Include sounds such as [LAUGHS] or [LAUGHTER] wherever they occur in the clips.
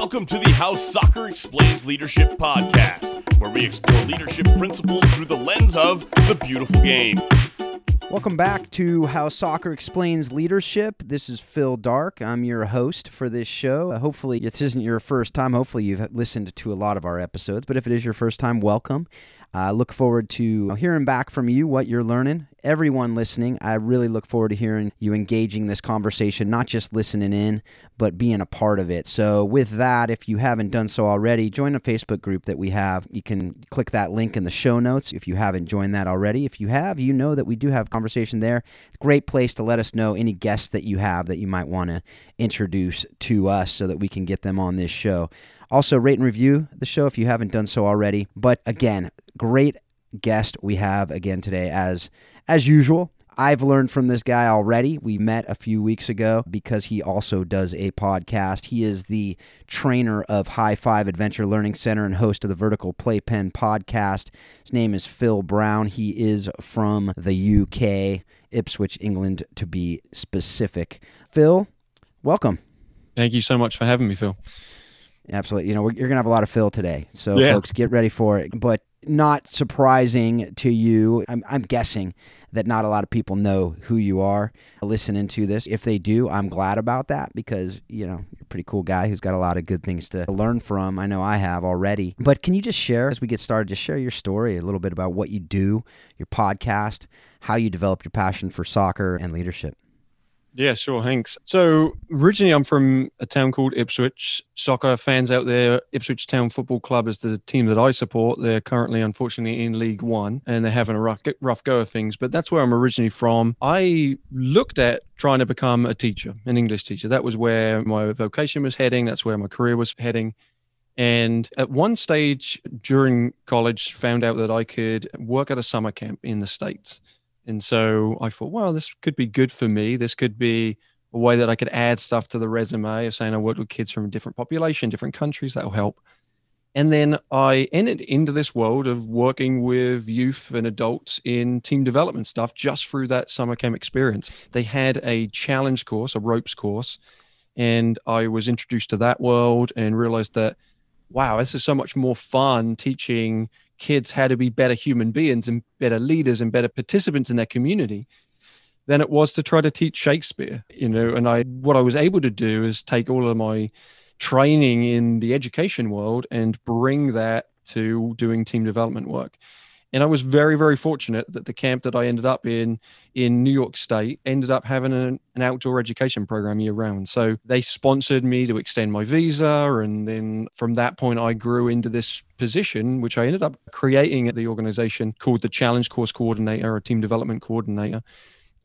Welcome to the How Soccer Explains Leadership podcast, where we explore leadership principles through the lens of the beautiful game. Welcome back to How Soccer Explains Leadership. This is Phil Darke. I'm your host for this show. Hopefully, this isn't your first time. Hopefully, you've listened to a lot of our episodes, but if it is your first time, welcome. I uh, look forward to hearing back from you what you're learning. Everyone listening, I really look forward to hearing you engaging this conversation, not just listening in, but being a part of it. So, with that, if you haven't done so already, join a Facebook group that we have. You can click that link in the show notes if you haven't joined that already. If you have, you know that we do have conversation there. Great place to let us know any guests that you have that you might want to introduce to us so that we can get them on this show. Also, rate and review the show if you haven't done so already. But again, great guest we have again today as as usual. I've learned from this guy already. We met a few weeks ago because he also does a podcast. He is the trainer of High Five Adventure Learning Center and host of the Vertical Playpen podcast. His name is Phil Brown. He is from the UK, Ipswich, England, to be specific. Phil, welcome. Thank you so much for having me, Phil. Absolutely. You know, you're going to have a lot of Phil today. So, yeah. folks, get ready for it. But not surprising to you, I'm, I'm, guessing that not a lot of people know who you are listening to this. If they do, I'm glad about that because, you know, you're a pretty cool guy who's got a lot of good things to learn from. I know I have already. But can you just share, as we get started, just share your story a little bit about what you do, your podcast, how you develop your passion for soccer and leadership? Yeah, sure. Thanks. So originally, I'm from a town called Ipswich. Soccer fans out there, Ipswich Town Football Club is the team that I support. They're currently, unfortunately, in League One, and they're having a rough rough go of things. But that's where I'm originally from. I looked at trying to become a teacher, an English teacher. That was where my vocation was heading. That's where my career was heading. And at one stage during college, found out that I could work at a summer camp in the States. And so I thought, well, this could be good for me. This could be a way that I could add stuff to the resume of saying I worked with kids from a different population, different countries. That'll help. And then I entered into this world of working with youth and adults in team development stuff just through that summer camp experience. They had a challenge course, a ropes course, and I was introduced to that world and realized that, wow, this is so much more fun teaching kids how to be better human beings and better leaders and better participants in their community than it was to try to teach Shakespeare. You know, and I what I was able to do is take all of my training in the education world and bring that to doing team development work. And I was very, very fortunate that the camp that I ended up in in New York State ended up having an, an outdoor education program year round. So they sponsored me to extend my visa. And then from that point, I grew into this position, which I ended up creating at the organization called the Challenge Course Coordinator or Team Development Coordinator.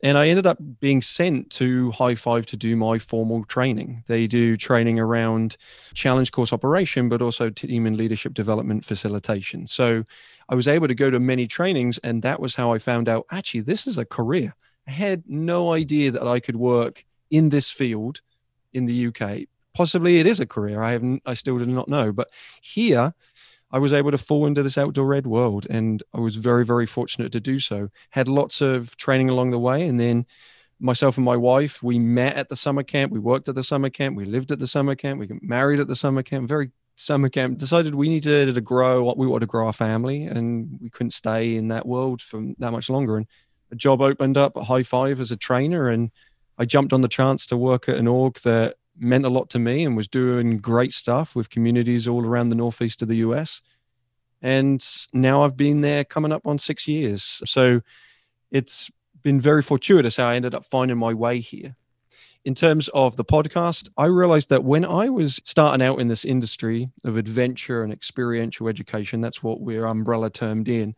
And I ended up being sent to High Five to do my formal training. They do training around challenge course operation, but also team and leadership development facilitation. So I was able to go to many trainings, and that was how I found out actually, this is a career. I had no idea that I could work in this field in the UK. Possibly it is a career. I haven't, I still do not know. But here, I was able to fall into this outdoor ed world, and I was very, very fortunate to do so. Had lots of training along the way, and then myself and my wife, we met at the summer camp. We worked at the summer camp. We lived at the summer camp. We got married at the summer camp. Very summer camp. Decided we needed to grow. We wanted to grow our family, and we couldn't stay in that world for that much longer. And a job opened up at High Five as a trainer, and I jumped on the chance to work at an org that meant a lot to me and was doing great stuff with communities all around the northeast of the US. And now I've been there coming up on six years. So it's been very fortuitous how I ended up finding my way here. In terms of the podcast, I realized that when I was starting out in this industry of adventure and experiential education, that's what we're umbrella termed in.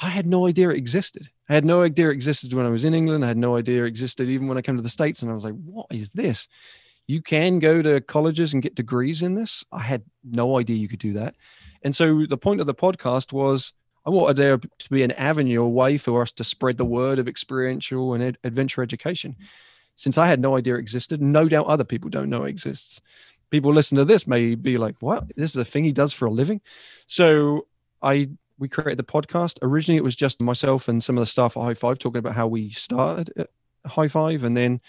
I had no idea it existed. I had no idea it existed when I was in England. I had no idea it existed even when I came to the States. And I was like, what is this? You can go to colleges and get degrees in this. I had no idea you could do that. And so the point of the podcast was I wanted there to be an avenue, a way for us to spread the word of experiential and ed- adventure education. Since I had no idea it existed, no doubt other people don't know it exists. People listen to this may be like, "What? This is a thing he does for a living." So I we created the podcast. Originally, it was just myself and some of the staff at High Five talking about how we started at High Five, and then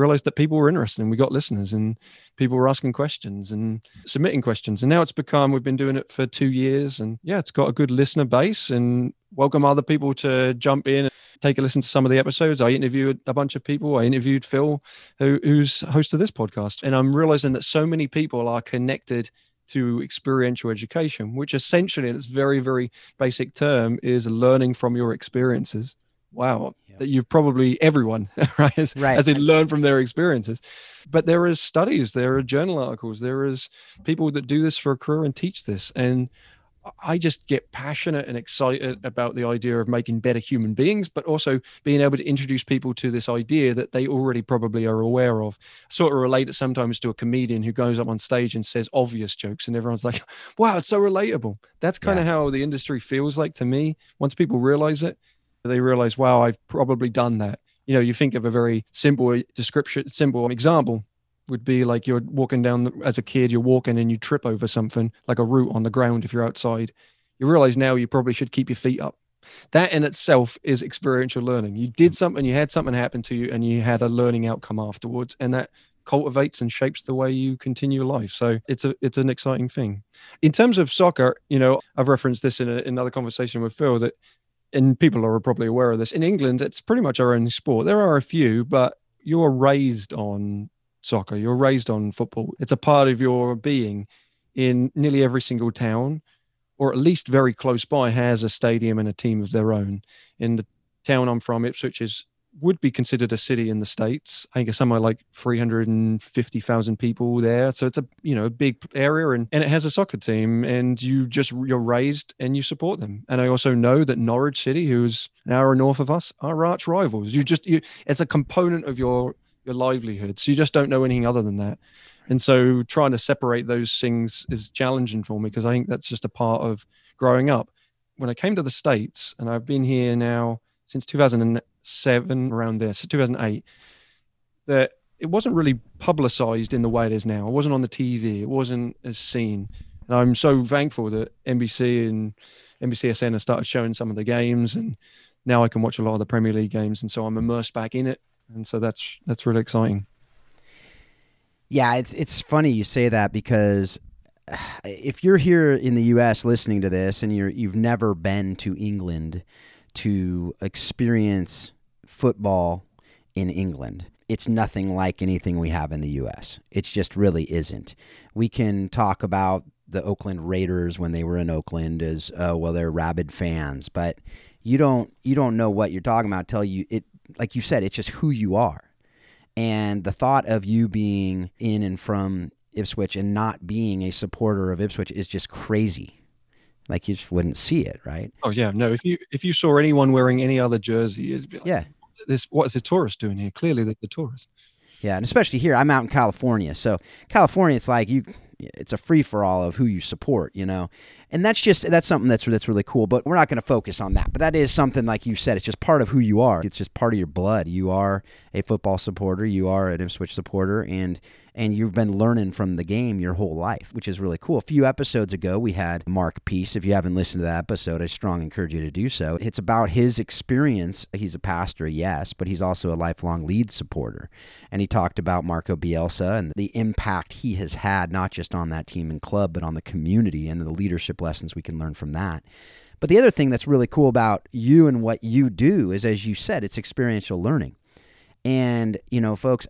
realized that people were interested and we got listeners and people were asking questions and submitting questions. And now it's become, we've been doing it for two years and yeah, it's got a good listener base and welcome other people to jump in and take a listen to some of the episodes. I interviewed a bunch of people. I interviewed Phil, who, who's host of this podcast. And I'm realizing that so many people are connected to experiential education, which essentially, in its very, very basic term, is learning from your experiences. Wow, that you've probably everyone [LAUGHS] right as, Right. as they learn from their experiences. But there is studies there are journal articles there is people that do this for a career and teach this. And i just get passionate and excited about the idea of making better human beings but also being able to introduce people to this idea that they already probably are aware of. Sort of relate it sometimes to a comedian who goes up on stage and says obvious jokes and everyone's like wow it's so relatable. That's kind of how the industry feels like to me once people realize it they realize, wow, I've probably done that. You know, you think of a very simple description, simple example would be like you're walking down the, as a kid, you're walking and you trip over something like a root on the ground if you're outside. You realize now you probably should keep your feet up. That in itself is experiential learning. You did something, you had something happen to you, and you had a learning outcome afterwards, and that cultivates and shapes the way you continue life. So it's a it's an exciting thing. In terms of soccer, you know, I've referenced this in, a, in another conversation with Phil that and people are probably aware of this. In England, it's pretty much our own sport. There are a few, but you're raised on soccer. You're raised on football. It's a part of your being. In nearly every single town, or at least very close by, has a stadium and a team of their own. In the town I'm from, Ipswich is would be considered a city in the states. I think it's somewhere like 350,000 people there. So it's a you know a big area, and and it has a soccer team, and you just you're raised and you support them. And I also know that Norwich City, who's an hour north of us, are arch rivals. You just you it's a component of your your livelihood. So you just don't know anything other than that. And so trying to separate those things is challenging for me because I think that's just a part of growing up. When I came to the States, and I've been here now since 2007, around so 2008, that it wasn't really publicized in the way it is now. It wasn't on the TV. It wasn't as seen. And I'm so thankful that NBC and NBCSN have started showing some of the games, and now I can watch a lot of the Premier League games, and so I'm immersed back in it, and so that's that's really exciting. Yeah, it's it's funny you say that because if you're here in the U.S. listening to this and you're you've never been to England to experience football in England, it's nothing like anything we have in the U.S. It just really isn't. We can talk about the Oakland Raiders when they were in Oakland as uh, well, they're rabid fans, but you don't you don't know what you're talking about till you it like you said it's just who you are and the thought of you being in and from Ipswich and not being a supporter of Ipswich is just crazy. Like you just wouldn't see it, right? Oh yeah, no. If you if you saw anyone wearing any other jersey, it'd be like, Yeah. this what is the tourist doing here? Clearly, they're the tourist. Yeah, and especially here, I'm out in California, so California, it's like you, it's a free for all of who you support, you know, and that's just that's something that's that's really cool. But we're not going to focus on that. But that is something like you said, it's just part of who you are. It's just part of your blood. You are a football supporter. You are an Ipswich supporter, and and you've been learning from the game your whole life, which is really cool. A few episodes ago, we had Mark Peace. If you haven't listened to that episode, I strongly encourage you to do so. It's about his experience. He's a pastor, yes, but he's also a lifelong Leeds supporter. And he talked about Marco Bielsa and the impact he has had, not just on that team and club, but on the community and the leadership lessons we can learn from that. But the other thing that's really cool about you and what you do is, as you said, it's experiential learning. And, you know, folks,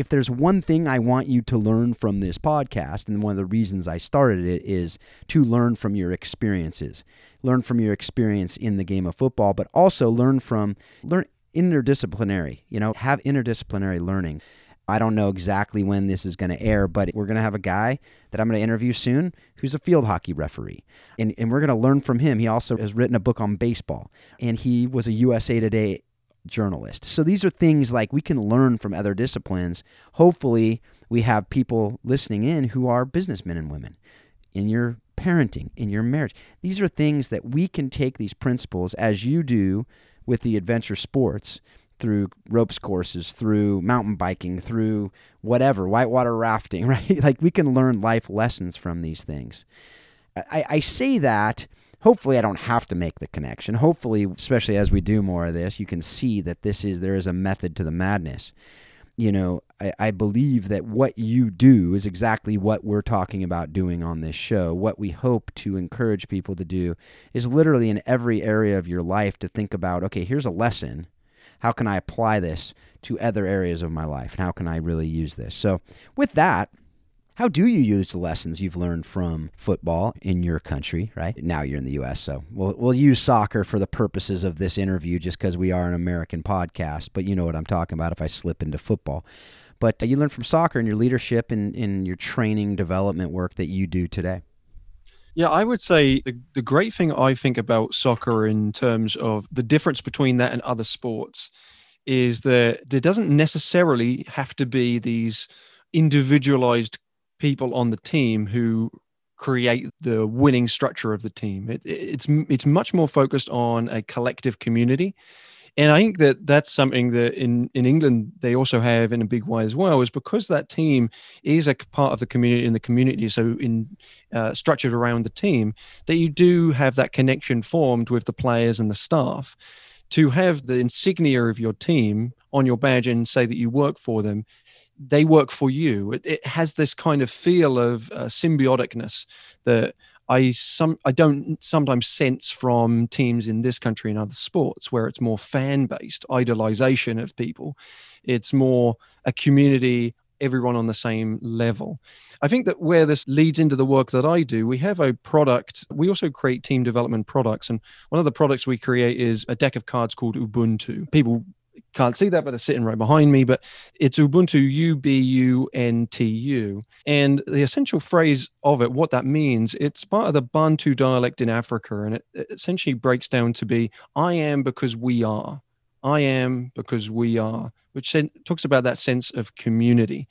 if there's one thing I want you to learn from this podcast, and one of the reasons I started it is to learn from your experiences, learn from your experience in the game of football, but also learn from learn interdisciplinary. You know, have interdisciplinary learning. I don't know exactly when this is going to air, but we're going to have a guy that I'm going to interview soon who's a field hockey referee. And, and we're going to learn from him. He also has written a book on baseball, and he was a USA Today journalist. So these are things like we can learn from other disciplines. Hopefully, we have people listening in who are businessmen and women in your parenting, in your marriage. These are things that we can take these principles as you do with the adventure sports through ropes courses, through mountain biking, through whatever, whitewater rafting, [LAUGHS] right? like we can learn life lessons from these things. I, I say that hopefully I don't have to make the connection. Hopefully, especially as we do more of this, you can see that this is there is a method to the madness. you know, I, I, believe that what you do is exactly what we're talking about doing on this show. What we hope to encourage people to do is literally in every area of your life to think about okay, here's a lesson. How can I apply this to other areas of my life? And how can I really use this? So, with that, how do you use the lessons you've learned from football in your country, right? Now you're in the US, so we'll we'll use soccer for the purposes of this interview just cuz we are an American podcast, but you know what I'm talking about if I slip into football. But you learn from soccer and your leadership and in your training development work that you do today. Yeah, I would say the, the great thing I think about soccer in terms of the difference between that and other sports is that there doesn't necessarily have to be these individualized people on the team who create the winning structure of the team. It, it's it's much more focused on a collective community, and I think that that's something that in in England they also have in a big way as well. Is because that team is a part of the community in the community, so in uh, structured around the team, that you do have that connection formed with the players and the staff. To have the insignia of your team on your badge and say that you work for them they work for you. It, it has this kind of feel of uh, symbioticness that I some I don't sometimes sense from teams in this country and other sports where it's more fan based idolization of people. It's more a community everyone on the same level. I think that where this leads into the work that I do, we have a product. We also create team development products. And one of the products we create is a deck of cards called Ubuntu. People can't see that, but it's sitting right behind me. But it's Ubuntu, U B U N T U. And the essential phrase of it, what that means, it's part of the Bantu dialect in Africa. And it, essentially breaks down to be I am because we are. I am because we are, which talks about that sense of community.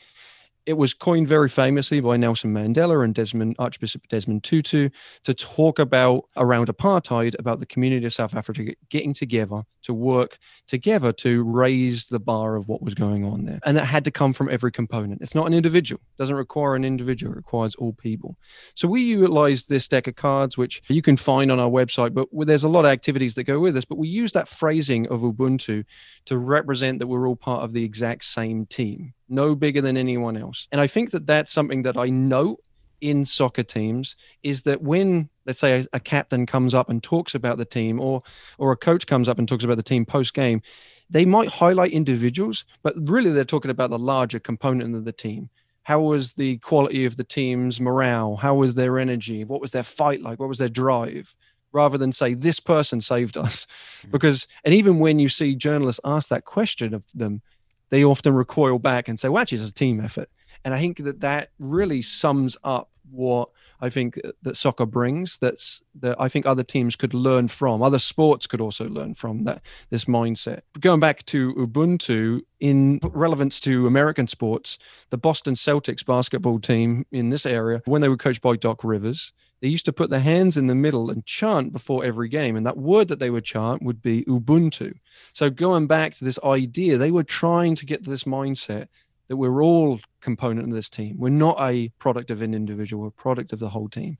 It was coined very famously by Nelson Mandela and Desmond Archbishop Desmond Tutu to talk about around apartheid about the community of South Africa getting together to work together to raise the bar of what was going on there. And that had to come from every component. It's not an individual, it doesn't require an individual, it requires all people. So we utilize this deck of cards, which you can find on our website, but there's a lot of activities that go with this. But we use that phrasing of Ubuntu to represent that we're all part of the exact same team, no bigger than anyone else. And I think that that's something that I note in soccer teams is that when let's say a, a, captain comes up and talks about the team or or a coach comes up and talks about the team post game they might highlight individuals but really they're talking about the larger component of the team. How was the quality of the team's morale? How was their energy? What was their fight like? What was their drive? Rather than say this person saved us. Hmm. because and even when you see journalists ask that question of them they often recoil back and say well actually it's a team effort and I think that that really sums up what I think that soccer brings. That's that I think other teams could learn from. Other sports could also learn from that this mindset. Going back to Ubuntu in relevance to American sports, the Boston Celtics basketball team in this area, when they were coached by Doc Rivers, they used to put their hands in the middle and chant before every game. And that word that they would chant would be Ubuntu. So going back to this idea, they were trying to get this mindset that we're all component of this team. We're not a product of an individual, we're a product of the whole team.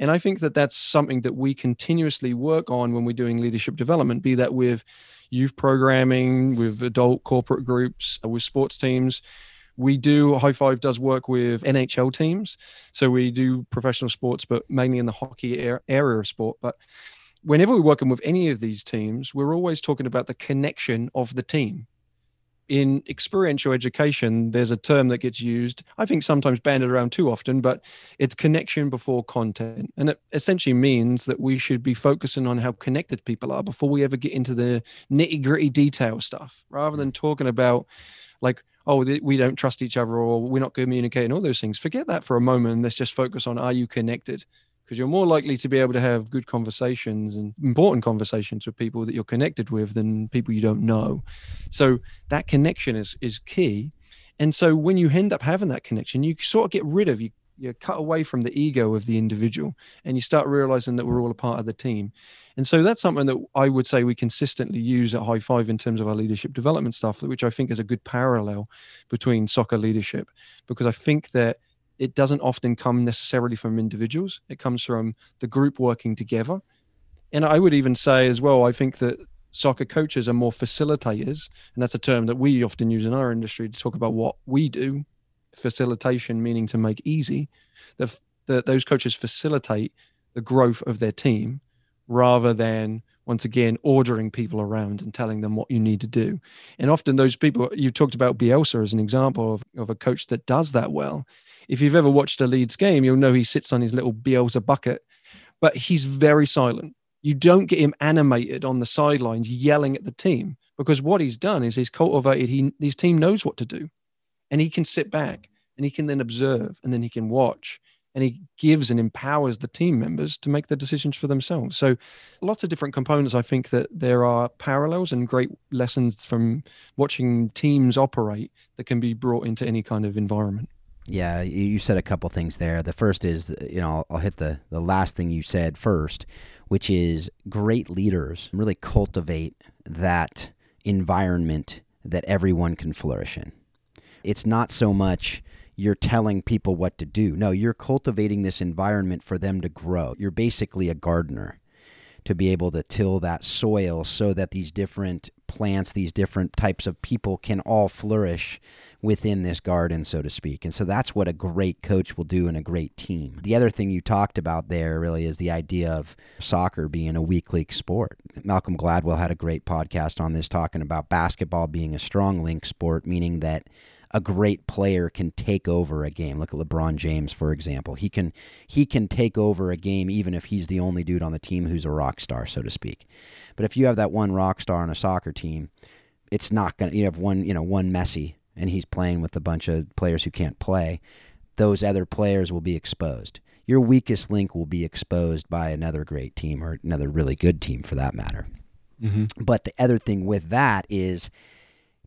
And I think that that's something that we continuously work on when we're doing leadership development, be that with youth programming, with adult corporate groups, uh, with sports teams. We do, High Five does work with NHL teams. So we do professional sports, but mainly in the hockey area of sport. But whenever we're working with any of these teams, we're always talking about the connection of the team in experiential education, there's a term that gets used, I think sometimes banded around too often, but it's connection before content. And it essentially means that we should be focusing on how connected people are before we ever get into the nitty gritty detail stuff, rather than mm. talking about like, oh, we don't trust each other or we're not communicating, all those things. Forget that for a moment. and Let's just focus on are you connected? Because you're more likely to be able to have good conversations and important conversations with people that you're connected with than people you don't know. So that connection is is key. And so when you end up having that connection, you sort of get rid of you you cut away from the ego of the individual and you start realizing that we're all a part of the team. And so that's something that I would say we consistently use at High Five in terms of our leadership development stuff, which I think is a good parallel between soccer leadership, because I think that it doesn't often come necessarily from individuals. It comes from the group working together. And I would even say as well, I think that soccer coaches are more facilitators, and that's a term that we often use in our industry to talk about what we do. Facilitation meaning to make easy. That those coaches facilitate the growth of their team rather than once again ordering people around and telling them what you need to do. And often those people you talked about Bielsa as an example of, of a coach that does that well. If you've ever watched a Leeds game, you'll know he sits on his little Bielsa bucket, but he's very silent. You don't get him animated on the sidelines yelling at the team because what he's done is he's cultivated he his team knows what to do. And he can sit back and he can then observe and then he can watch and he gives and empowers the team members to make the decisions for themselves. So, lots of different components. I think that there are parallels and great lessons from watching teams operate that can be brought into any kind of environment. Yeah, you said a couple things there. The first is, you know, I'll, hit the the last thing you said first, which is great leaders really cultivate that environment that everyone can flourish in. It's not so much you're telling people what to do. No, you're cultivating this environment for them to grow. You're basically a gardener to be able to till that soil so that these different plants, these different types of people can all flourish within this garden, so to speak. And so that's what a great coach will do in a great team. The other thing you talked about there really is the idea of soccer being a weak link sport. Malcolm Gladwell had a great podcast on this talking about basketball being a strong link sport, meaning that a great player can take over a game. Look at LeBron James, for example. He can he can take over a game even if he's the only dude on the team who's a rock star, so to speak. But if you have that one rock star on a soccer team, it's not gonna. You have one, you know, one Messi, and he's playing with a bunch of players who can't play. Those other players will be exposed. Your weakest link will be exposed by another great team or another really good team, for that matter. Mm-hmm. But the other thing with that is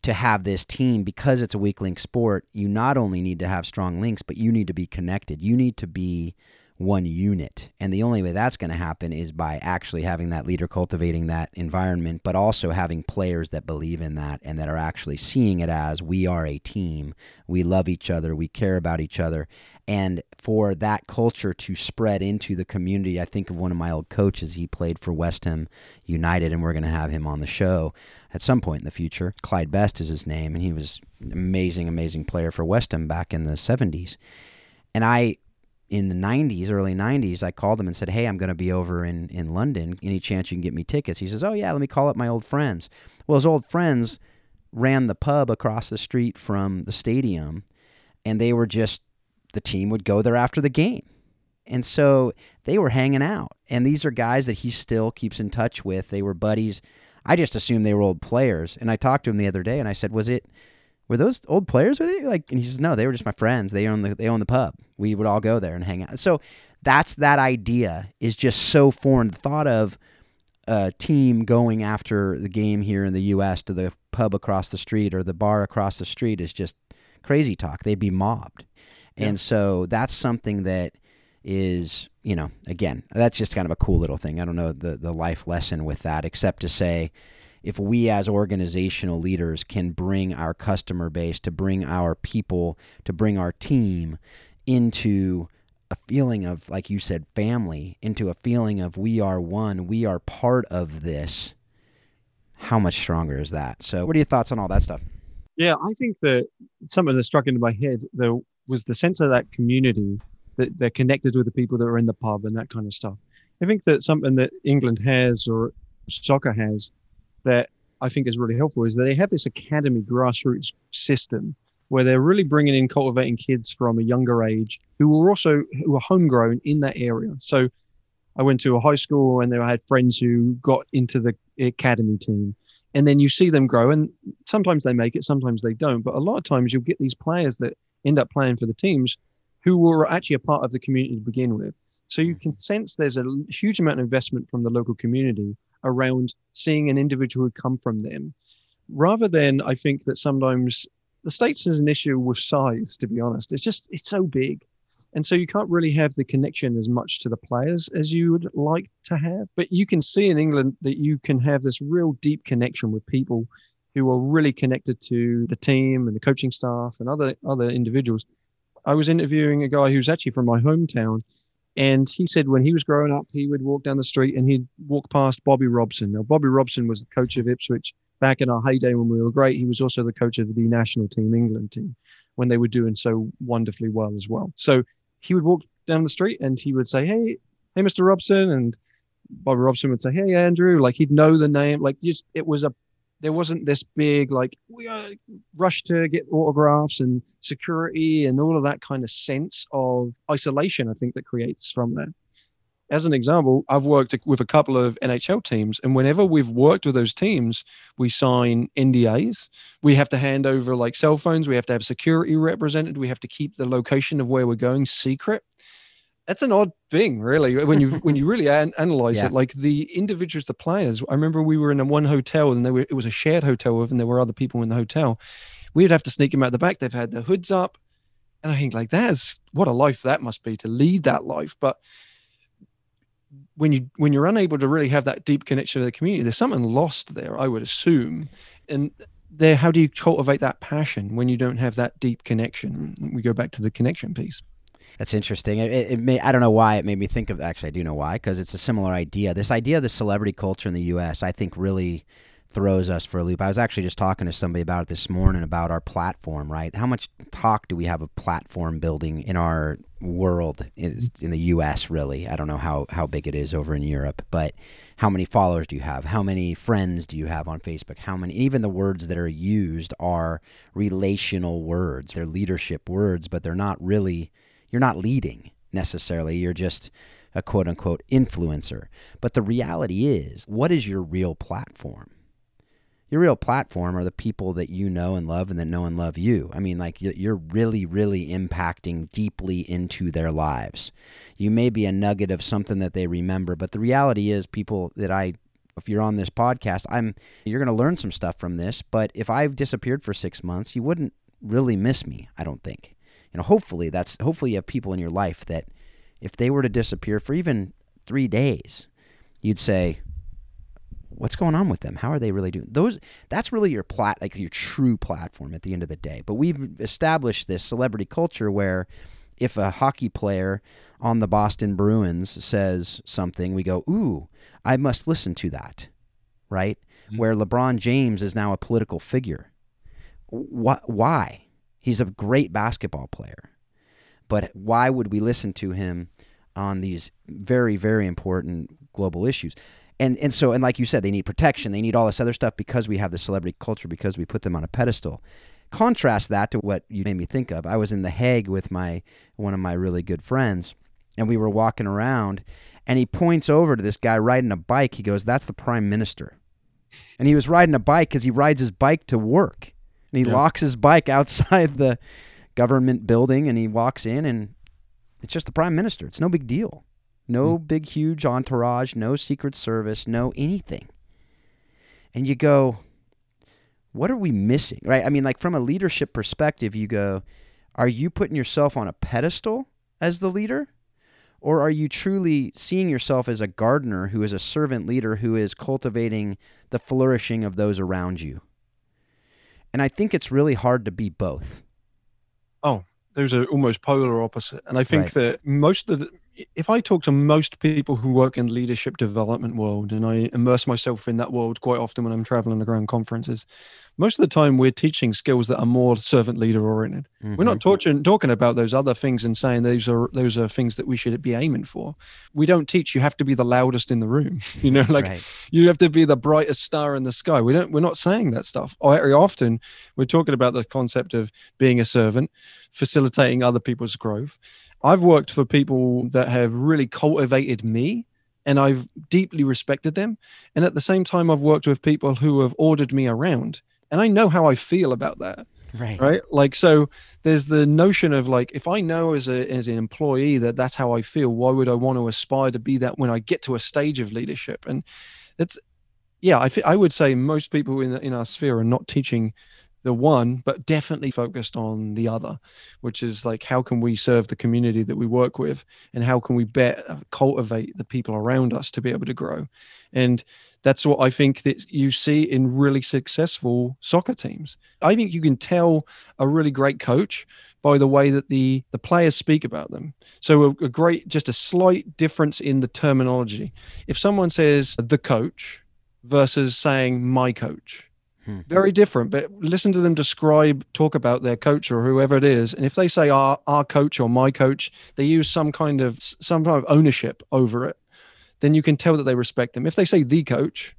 to have this team because it's a weak link sport you not only need to have strong links but you need to be connected. You need to be one unit. And the only way that's going to happen is by actually having that leader cultivating that environment but also having players that believe in that and that are actually seeing it as we are a team. We love each other. We care about each other. And for that culture to spread into the community i think of one of my old coaches. He played for west ham united and we're going to have him on the show at some point in the future. Clyde best is his name and he was an amazing amazing player for west ham back in the 70s and i in the 90s early 90s i called him and said hey i'm going to be over in, in london any chance you can get me tickets he says oh yeah let me call up my old friends well his old friends ran the pub across the street from the stadium and they were just the team would go there after the game. And so they were hanging out. And these are guys that he still keeps in touch with. They were buddies. I just assumed they were old players. And I talked to him the other day and I said, Was it were those old players with you? Like and he says, No, they were just my friends. They own the they own the pub. We would all go there and hang out. So that's that idea is just so foreign. The thought of a team going after the game here in the US to the pub across the street or the bar across the street is just crazy talk. They'd be mobbed. And so that's something that is, you know, again, that's just kind of a cool little thing. I don't know the, the life lesson with that, except to say if we as organizational leaders can bring our customer base, to bring our people, to bring our team into a feeling of, like you said, family, into a feeling of we are one, we are part of this, how much stronger is that? So, what are your thoughts on all that stuff? Yeah, I think that something that struck into my head, though, was the sense of that community that they're connected with the people that are in the pub and that kind of stuff. I think that something that England has or soccer has that I think is really helpful is that they have this academy grassroots system where they're really bringing in cultivating kids from a younger age who are also who are homegrown in that area. So I went to a high school and I had friends who got into the academy team and then you see them grow and sometimes they make it sometimes they don't but a lot of times you'll get these players that end up playing for the teams who were actually a part of the community to begin with. So you mm-hmm. can sense there's a huge amount of investment from the local community around seeing an individual who come from them, rather than I think that sometimes the states has an issue with size. To be honest, it's just it's so big, and so you can't really have the connection as much to the players as you would like to have. But you can see in England that you can have this real deep connection with people who are really connected to the team and the coaching staff and other other individuals. I was interviewing a guy who's actually from my hometown And he said when he was growing up, he would walk down the street and he'd walk past Bobby Robson. Now, Bobby Robson was the coach of Ipswich back in our heyday when we were great. He was also the coach of the national team, England team, when they were doing so wonderfully well as well. So he would walk down the street and he would say, Hey, hey, Mr. Robson. And Bobby Robson would say, Hey, Andrew. Like he'd know the name. Like just, it was a there wasn't this big like we are rush to get autographs and security and all of that kind of sense of isolation i think that creates from there as an example i've worked with a couple of nhl teams and whenever we've worked with those teams we sign ndas we have to hand over like cell phones. We have to have security represented. We have to keep the location of where we're going secret that's an odd thing, really. When you when you [LAUGHS] really an- analyze yeah. it, like the individuals, the players. I remember we were in a one hotel, and there were, it was a shared hotel, and there were other people in the hotel. We'd have to sneak them out the back. They've had their hoods up, and I think like that's what a life that must be to lead that life. But when you when you're unable to really have that deep connection to the community, there's something lost there. I would assume, and there, how do you cultivate that passion when you don't have that deep connection? We go back to the connection piece. That's interesting. It, it, may I don't know why it made me think of. Actually, I do know why because it's a similar idea. This idea of the celebrity culture in the U.S. I think really throws us for a loop. I was actually just talking to somebody about it this morning about our platform. Right? How much talk do we have of platform building in our world in, in the U.S. Really? I don't know how how big it is over in Europe, but how many followers do you have? How many friends do you have on Facebook? How many? Even the words that are used are relational words. They're leadership words, but they're not really you're not leading necessarily. You're just a quote unquote influencer. But the reality is, what is your real platform? Your real platform are the people that you know and love and that know and love you. I mean, like you're really, really impacting deeply into their lives. You may be a nugget of something that they remember, but the reality is, people that I if you're on this podcast, I'm you're going to learn some stuff from this, but if I've disappeared for 6 months, you wouldn't really miss me, I don't think you know, hopefully that's hopefully you have people in your life that if they were to disappear for even three days, you'd say, what's going on with them? How are they really doing? Those that's really your plat like your true platform at the end of the day. But we've established this celebrity culture where if a hockey player on the Boston Bruins says something, we go, "Ooh, I must listen to that." Right? Mm-hmm. Where LeBron James is now a political figure. What why? He's a great basketball player. But why would we listen to him on these very, very important global issues? And and so and like you said, they need protection. They need all this other stuff because we have the celebrity culture because we put them on a pedestal. Contrast that to what you made me think of. I was in The Hague with my one of my really good friends, and we were walking around, and he points over to this guy riding a bike. He goes, "That's the prime minister," and he was riding a bike because he rides his bike to work and he yeah. locks his bike [LAUGHS] outside the government building and he walks in and it's just the prime minister. It's no big deal. No mm. big, huge entourage, no secret service, no anything. And you go, what are we missing? Right? I mean, like from a leadership perspective, you go, are you putting yourself on a pedestal as the leader? Or are you truly seeing yourself as a gardener who is a servant leader who is cultivating the flourishing of those around you? And I think it's really hard to be both. Oh, there's a almost polar opposite. And I think right. that most of the if I talk to most people who work in leadership development world, and I immerse myself in that world quite often when I'm traveling around conferences, most of the time we're teaching skills that are more servant leader oriented. Mm-hmm. We're not talking talking about those other things and saying those are those are things that we should be aiming for. We don't teach you have to be the loudest in the room. [LAUGHS] You know, like right. you have to be the brightest star in the sky. We don't. We're not saying that stuff. Very often we're talking about the concept of being a servant, facilitating other people's growth I've worked for people that have really cultivated me and I've deeply respected them. And at the same time, I've worked with people who have ordered me around and I know how I feel about that. Right. Right. Like, so there's the notion of like, if I know as a, as an employee that that's how I feel, why would I want to aspire to be that when I get to a stage of leadership? And it's, yeah, I, I would say most people in, in our sphere are not teaching the one, but definitely focused on the other, which is like how can we serve the community that we work with, and how can we bet, cultivate the people around us to be able to grow, and that's what I think that you see in really successful soccer teams. I think you can tell a really great coach by the way that the the players speak about them. So a, a great, just a slight difference in the terminology. If someone says the coach versus saying my coach Hmm. Very different, but listen to them describe, talk about their coach or whoever it is. And if they say our, our coach or my coach, they use some kind of some kind of ownership over it, then you can tell that they respect them. If they say the coach,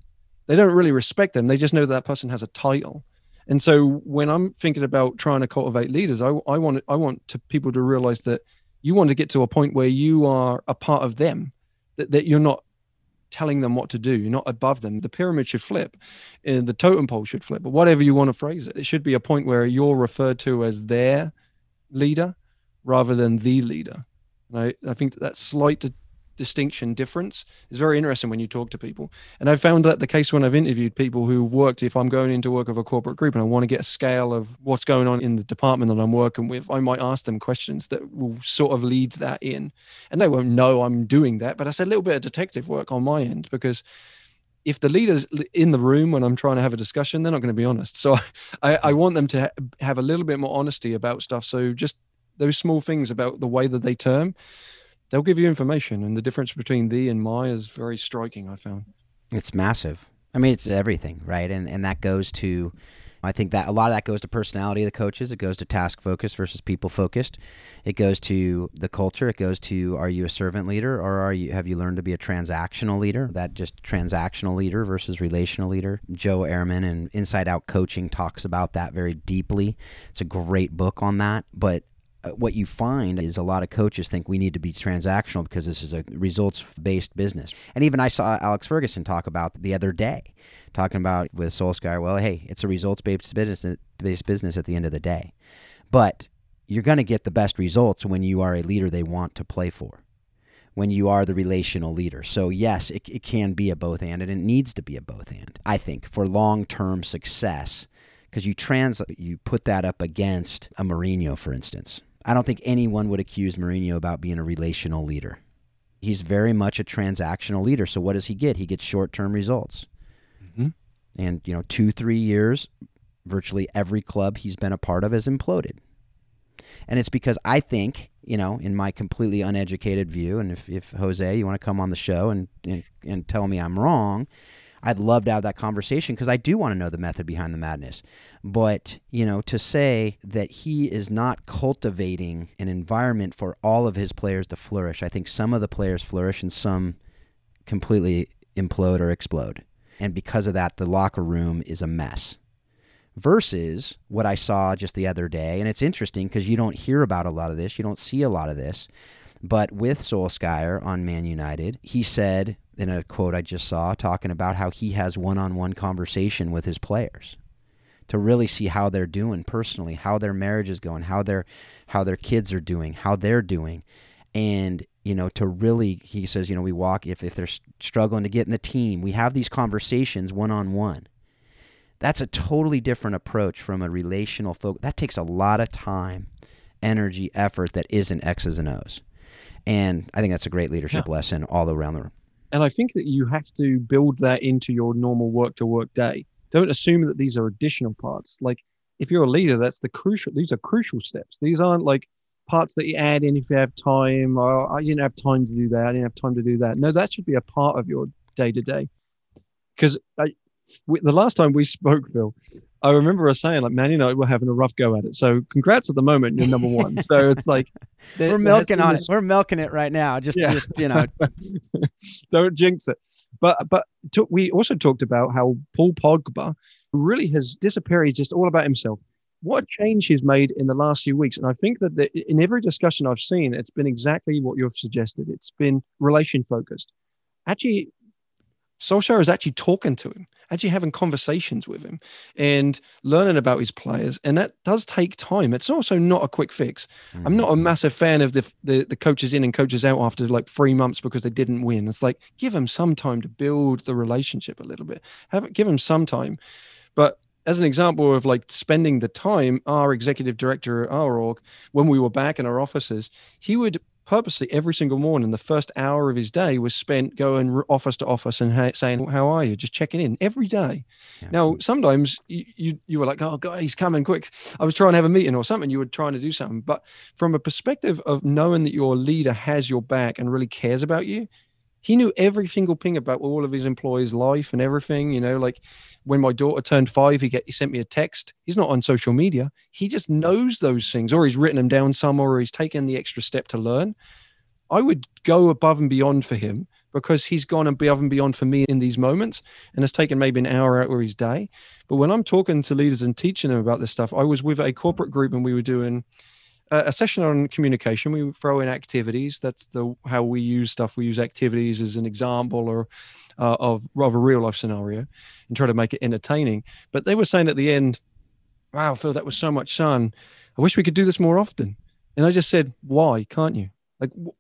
they don't really respect them. They just know that, that person has a title. And so when I'm thinking about trying to cultivate leaders, I, I want I want to people to realize that you want to get to a point where you are a part of them, that, that you're not telling them what to do. You're not above them. The pyramid should flip, and the totem pole should flip, But whatever you want to phrase it. It should be a point where you're referred to as their leader rather than the leader. I, I think that slight distinction difference is very interesting when you talk to people. And I've found that the case when I've interviewed people who worked, if I'm going into work of a corporate group and I want to get a scale of what's going on in the department that I'm working with, I might ask them questions that will sort of lead that in. And they won't know I'm doing that, but said a little bit of detective work on my end because if the leader's in the room when I'm trying to have a discussion, they're not going to be honest. So [LAUGHS] I, I want them to have a little bit more honesty about stuff. So just those small things about the way that they term they'll give you information, and the difference between the and my is very striking. I found it's massive. I mean, it's everything, right? And and that goes to, I think that a lot of that goes to personality of the coaches. It goes to task focused versus people focused. It goes to the culture. It goes to are you a servant leader or are you have you learned to be a transactional leader? That just transactional leader versus relational leader. Joe Ehrmann and Inside Out Coaching talks about that very deeply. It's a great book on that. But Uh, what you find is a lot of coaches think we need to be transactional because this is a results based business. And even I saw Alex Ferguson talk about the other day, talking about with Solskjaer, well, hey, it's a results based business, based business at the end of the day. But you're going to get the best results when you are a leader they want to play for, when you are the relational leader. So, yes, it, it can be a both and, and it needs to be a both and, I think, for long term success. Because you trans, you put that up against a Mourinho, for instance I don't think anyone would accuse Mourinho about being a relational leader. He's very much a transactional leader. So what does he get? He gets short-term results. Mm-hmm. And you know, two, three years, virtually every club he's been a part of has imploded. And it's because I think, you know, in my completely uneducated view, and if, if Jose, you want to come on the show and, and, and tell me I'm wrong, I'd love to have that conversation because I do want to know the method behind the madness. But, you know, to say that he is not cultivating an environment for all of his players to flourish, I think some of the players flourish and some completely implode or explode. And because of that, the locker room is a mess. Versus what I saw just the other day, and it's interesting because you don't hear about a lot of this, you don't see a lot of this. But with Solskjaer on Man United, he said in a quote I just saw talking about how he has one-on-one conversation with his players to really see how they're doing personally, how their marriage is going, how their how their kids are doing, how they're doing. And you know, to really he says, you know, we walk if if they're struggling to get in the team, we have these conversations one-on-one. That's a totally different approach from a relational focus. That takes a lot of time, energy, effort that isn't X's and O's. And I think that's a great leadership yeah. lesson all around the room. And I think that you have to build that into your normal work to work day. Don't assume that these are additional parts. Like if you're a leader, that's the crucial, these are crucial steps. These aren't like parts that you add in if you have time or oh, I didn't have time to do that. I didn't have time to do that. No, that should be a part of your day to day. Because the last time we spoke, Phil, I remember us saying like Man United were having a rough go at it. So congrats at the moment, you're number one. so it's like [LAUGHS] we're milking on it. We're milking it right now. Just, yeah. just you know, [LAUGHS] don't jinx it. But but to, we also talked about how Paul Pogba really has disappeared. He's just all about himself. What change he's made in the last few weeks, and I think that the, in every discussion I've seen, it's been exactly what you've suggested. It's been relation focused. Actually, Solskjaer is actually talking to him, actually having conversations with him and learning about his players. And that does take time. It's also not a quick fix. Mm-hmm. I'm not a mm-hmm. massive fan of the, the, the coaches in and coaches out after like three months because they didn't win. It's like give them some time to build the relationship a little bit. Have give them some time. But as an example of like spending the time, our executive director at our org, when we were back in our offices, he would purposely every single morning, the first hour of his day was spent going office to office and ha- saying, "How are you?" Just checking in every day. Yeah. Now, sometimes you, you, you were like, "Oh God, he's coming quick." I was trying to have a meeting or something. You were trying to do something, but from a perspective of knowing that your leader has your back and really cares about you, he knew every single thing about all of his employees' life and everything. You know, like when my daughter turned five, he get he sent me a text. He's not on social media. He just knows those things, or he's written them down somewhere, or he's taken the extra step to learn. I would go above and beyond for him because he's gone above and beyond for me in these moments and has taken maybe an hour out of his day. But when I'm talking to leaders and teaching them about this stuff, I was with a corporate group and we were doing a session on communication. We throw in activities. That's the how we use stuff. We use activities as an example or uh, of rather real life scenario, and try to make it entertaining. But they were saying at the end, "Wow, Phil, that was so much fun. I wish we could do this more often." And I just said, "Why can't you? Like, w-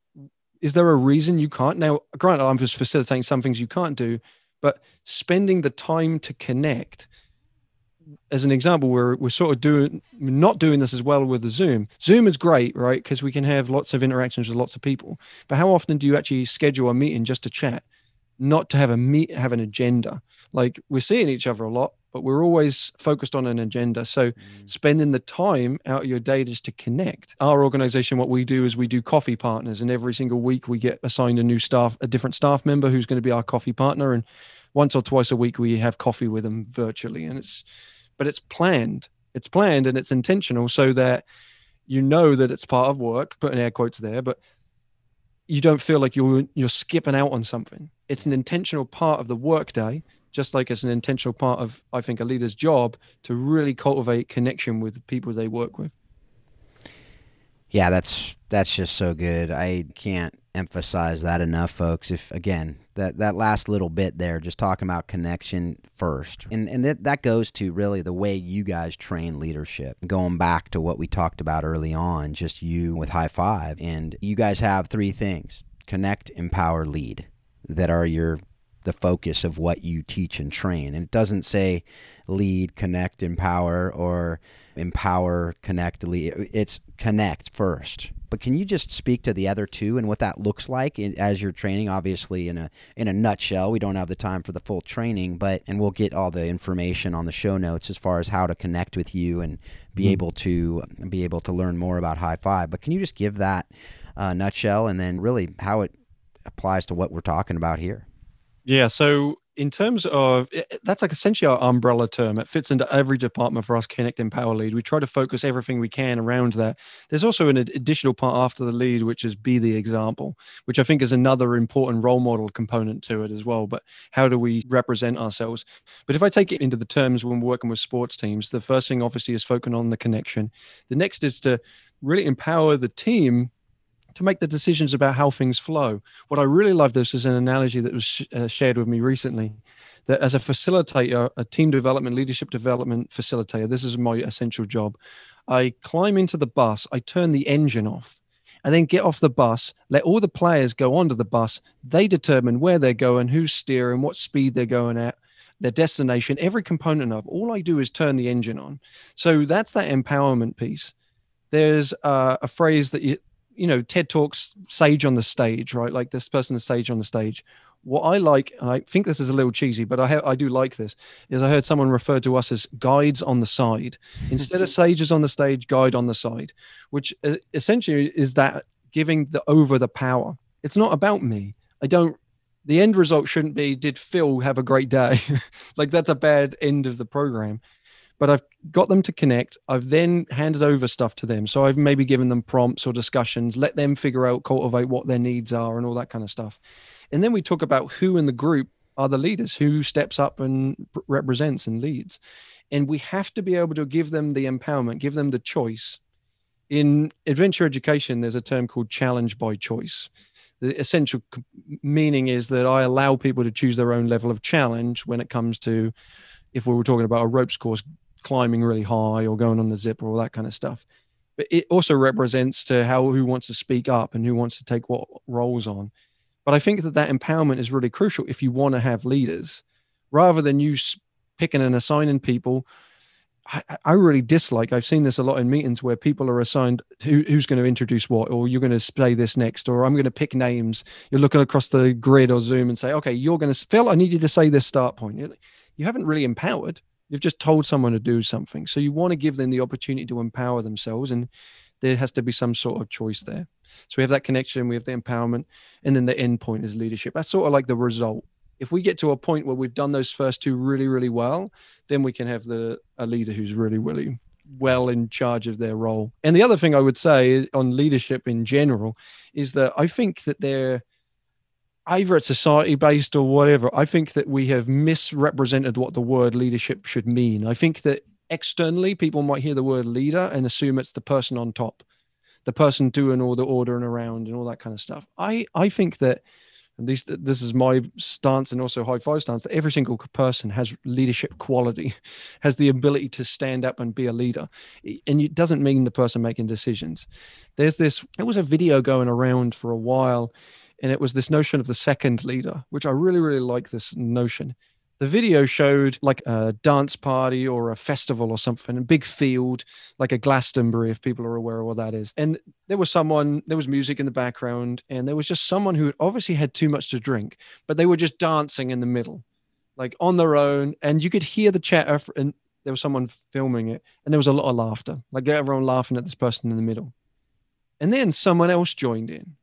is there a reason you can't?" Now, granted, I'm just facilitating some things you can't do, but spending the time to connect as an example, we're we're sort of doing not doing this as well with the Zoom. Zoom is great, right? Because we can have lots of interactions with lots of people. But how often do you actually schedule a meeting just to chat, not to have a meet have an agenda? Like we're seeing each other a lot, but we're always focused on an agenda. So mm. spending the time out of your day just to connect. Our organization, what we do is we do coffee partners, and every single week we get assigned a new staff, a different staff member who's going to be our coffee partner, and once or twice a week we have coffee with them virtually, and it's but it's planned. It's planned and it's intentional so that you know that it's part of work, putting air quotes there, but you don't feel like you're you're skipping out on something. It's an intentional part of the workday, just like it's an intentional part of I think a leader's job to really cultivate connection with the people they work with. Yeah, that's that's just so good. I can't emphasize that enough, folks. If again, that that last little bit there, just talking about connection first, and and that that goes to really the way you guys train leadership. Going back to what we talked about early on, just you with high five, and you guys have three things: connect, empower, lead, that are your the focus of what you teach and train. And it doesn't say lead, connect, empower, or empower, connect, lead. It's connect first. But can you just speak to the other two and what that looks like as you're training? Obviously, in a in a nutshell, we don't have the time for the full training, but and we'll get all the information on the show notes as far as how to connect with you and be mm-hmm. able to be able to learn more about High Five. But can you just give that uh, nutshell and then really how it applies to what we're talking about here? Yeah. So in terms of eh, eh, that's like essentially our umbrella term. It fits into every department for us. Connect Empower Lead. We try to focus everything we can around that. There's also an additional part after the lead, which is be the example, which I think is another important role model component to it as well. But how do we represent ourselves? But if I take it into the terms when we're working with sports teams, the first thing obviously is focusing on the connection. The next is to really empower the team to make the decisions about how things flow. What I really love this is an analogy that was sh- uh, shared with me recently that as a facilitator, a team development, leadership development facilitator, this is my essential job. I climb into the bus, I turn the engine off, and then get off the bus, let all the players go onto the bus. They determine where they're going, who's steering, what speed they're going at, their destination, every component of. All I do is turn the engine on. So that's that empowerment piece. There's uh, a phrase that you, you know ted talks sage on the stage right? Like this person is sage on the stage. What i like and i think this is a little cheesy but i ha- i do like this is i heard someone refer to us as guides on the side. [LAUGHS] Instead of sages on the stage guide on the side which uh, essentially is that giving the over the power. It's not about me. I don't the end result shouldn't be did phil have a great day? [LAUGHS] Like that's a bad end of the program but I've got them to connect. I've then handed over stuff to them. So I've maybe given them prompts or discussions, let them figure out, cultivate what their needs are and all that kind of stuff. And then we talk about who in the group are the leaders, who steps up and represents and leads. And we have to be able to give them the empowerment, give them the choice. In adventure education, there's a term called challenge by choice. The essential meaning is that I allow people to choose their own level of challenge when it comes to if we were talking about a ropes course climbing really high or going on the zip or all that kind of stuff. But it also represents to how who wants to speak up and who wants to take what roles on. But I think that that empowerment is really crucial if you want to have leaders, rather than you picking and assigning people. I, I really dislike. I've seen this a lot in meetings where people are assigned who, who's going to introduce what, or you're going to say this next, or I'm going to pick names. You're looking across the grid or Zoom and say, okay, you're going to, Phil, I need you to say this start point. You haven't really empowered. You've just told someone to do something. So you want to give them the opportunity to empower themselves. And there has to be some sort of choice there. So we have that connection, we have the empowerment, and then the end point is leadership. That's sort of like the result if we get to a point where we've done those first two really really well then we can have the a leader who's really really well in charge of their role and the other thing i would say on leadership in general is that i think that they're either it's society based or whatever i think that we have misrepresented what the word leadership should mean. I think that externally people might hear the word leader and assume it's the person on top the person doing all the ordering around and all that kind of stuff. I i think that and this this is my stance and also high five stance that every single person has leadership quality [LAUGHS] has the ability to stand up and be a leader. And it doesn't mean the person making decisions. There's this there was a video going around for a while and it was this notion of the second leader which i really really like this notion the video showed like a dance party or a festival or something, a big field, like a Glastonbury, if people are aware of what that is. And there was someone, there was music in the background, and there was just someone who obviously had too much to drink, but they were just dancing in the middle, like on their own. And you could hear the chatter, and there was someone filming it, and there was a lot of laughter, like everyone laughing at this person in the middle. And then someone else joined in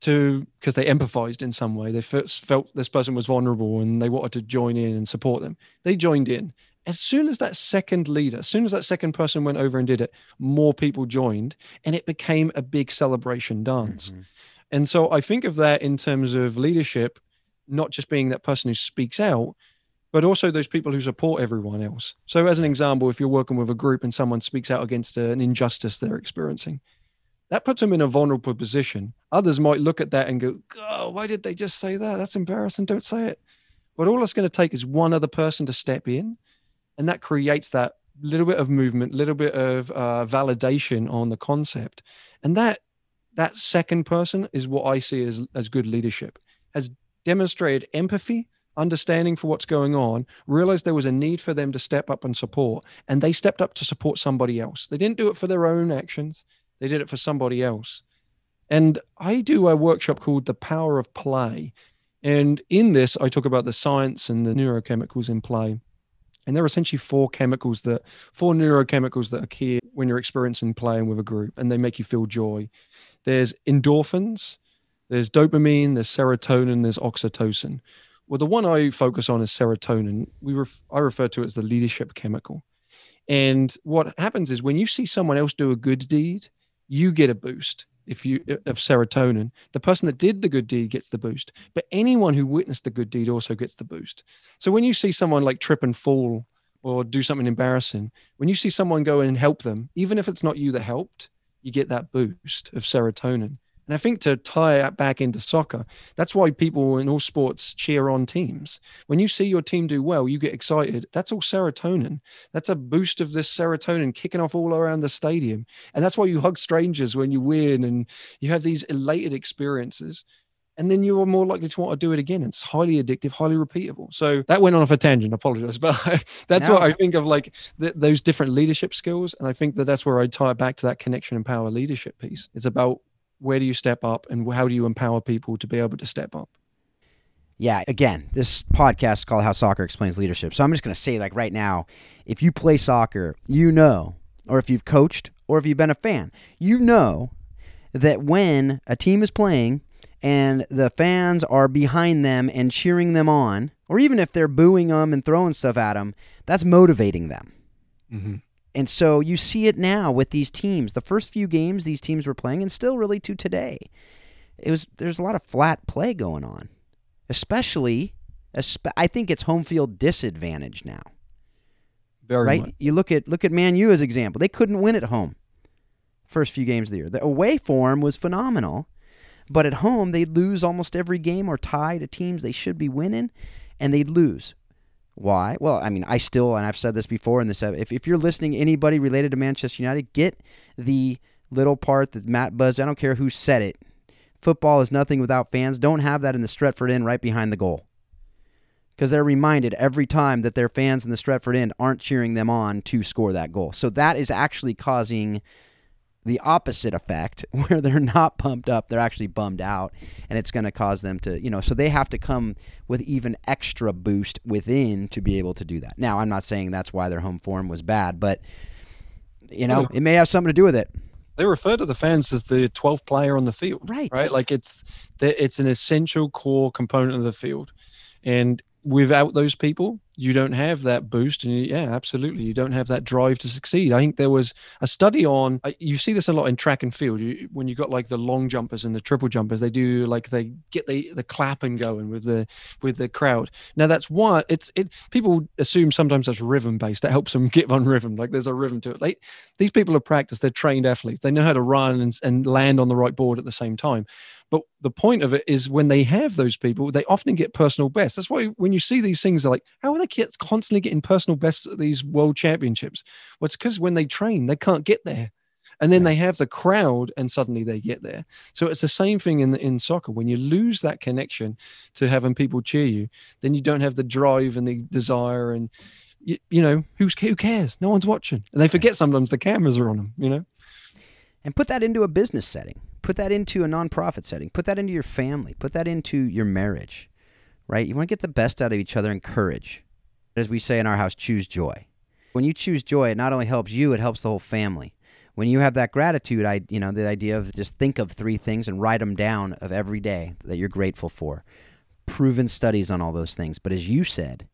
to because they empathized in some way. They first felt this person was vulnerable and they wanted to join in and support them. They joined in. As soon as that second leader, as soon as that second person went over and did it, more people joined and it became a big celebration dance. Mm-hmm. And so I think of that in terms of leadership, not just being that person who speaks out, but also those people who support everyone else. So, as an example, if you're working with a group and someone speaks out against an injustice they're experiencing, that puts them in a vulnerable position. Others might look at that and go, Oh, why did they just say that? That's embarrassing. Don't say it. But all it's going to take is one other person to step in. And that creates that little bit of movement, little bit of uh, validation on the concept. And that that second person is what I see as, as good leadership, has demonstrated empathy, understanding for what's going on, realized there was a need for them to step up and support, and they stepped up to support somebody else. They didn't do it for their own actions. They did it for somebody else. And I do a workshop called The Power of Play. And in this, I talk about the science and the neurochemicals in play. And there are essentially four chemicals that, four neurochemicals that are when you're experiencing playing with a group and they make you feel joy. There's endorphins, there's dopamine, there's serotonin, there's oxytocin. Well, the one I focus on is serotonin. We ref- I refer to it as the leadership chemical. And what happens is when you see someone else do a good deed, you get a boost if you uh, of serotonin. The person that did the good deed gets the boost but anyone who witnessed the good deed also gets the boost. So when you see someone like trip and fall or do something embarrassing when you see someone go and help them even if it's not you that helped you get that boost of serotonin and I think to tie it back into soccer, that's why people in all sports cheer on teams. When you see your team do well, you get excited. That's all serotonin. That's a boost of this serotonin kicking off all around the stadium. And that's why you hug strangers when you win and you have these elated experiences. And then you are more likely to want to do it again. It's highly addictive, highly repeatable. So that went on off a tangent. Apologize, [LAUGHS] but [LAUGHS] that's no. what I think of like th- those different leadership skills. And I think that that's where I tie it back to that connection and power leadership piece. It's about where do you step up and how do you empower people to be able to step up? Yeah, again, this podcast called How Soccer Explains Leadership. So I'm just going to say, like, right now, if you play soccer, you know, or if you've coached, or if you've been a fan, you know that when a team is playing and the fans are behind them and cheering them on, or even if they're booing them and throwing stuff at them, that's motivating them. Mm-hmm. And so you see it now with these teams. The first few games these teams were playing, and still really to today, it was there's a lot of flat play going on, especially. I think it's home field disadvantage now. Very right. Much. You look at look at Man U as example. They couldn't win at home. First few games of the year, the away form was phenomenal, but at home they'd lose almost every game or tie to teams they should be winning, and they'd lose. Why? Well, I mean, I still, and I've said this before in this, uh, if, if you're listening, anybody related to Manchester United, get the little part that Matt Buzz, I don't care who said it. Football is nothing without fans. Don't have that in the Stretford End right behind the goal. because they're reminded every time that their fans in the Stretford End aren't cheering them on to score that goal. So that is actually causing the opposite effect [LAUGHS] where they're not pumped up, they're actually bummed out, and it's going to cause them to, you know, so they have to come with even extra boost within to be able to do that. Now, I'm not saying that's why their home form was bad, but you know, it may have something to do with it. They refer to the fans as the 12th player on the field, Right. Right, like it's it's an essential core component of the field, and without those people, you don't have that boost. And you, yeah, absolutely, you don't have that drive to succeed. I think there was a study on. You see this a lot in track and field. You, when you got like the long jumpers and the triple jumpers, they do like they get the the clapping going with the with the crowd. Now that's why it's it. People assume sometimes that's rhythm based. That helps them [LAUGHS] get on rhythm. Like there's a rhythm to it. Like these people have practiced. They're trained athletes. They know how to run and, and land on the right board at the same time. But the point of it is when they have those people, they often get personal best. That's why when you see these things, they're like, how are the kids constantly getting personal bests at these world championships? Well, it's because when they train, they can't get there. And then they have the crowd and suddenly they get there. So it's the same thing in in soccer. When you lose that connection to having people cheer you, then you don't have the drive and the desire and you, you know, who's who cares? No one's watching. And they forget sometimes the cameras are on them, you know? and put that into a business setting put that into a nonprofit setting put that into your family put that into your marriage right you want to get the best out of each other and courage as we say in our house choose joy. When you choose joy it not only helps you it helps the whole family. When you have that gratitude i you know the idea of just think of three things and write them down of every day that you're grateful for. Proven studies on all those things. But as you said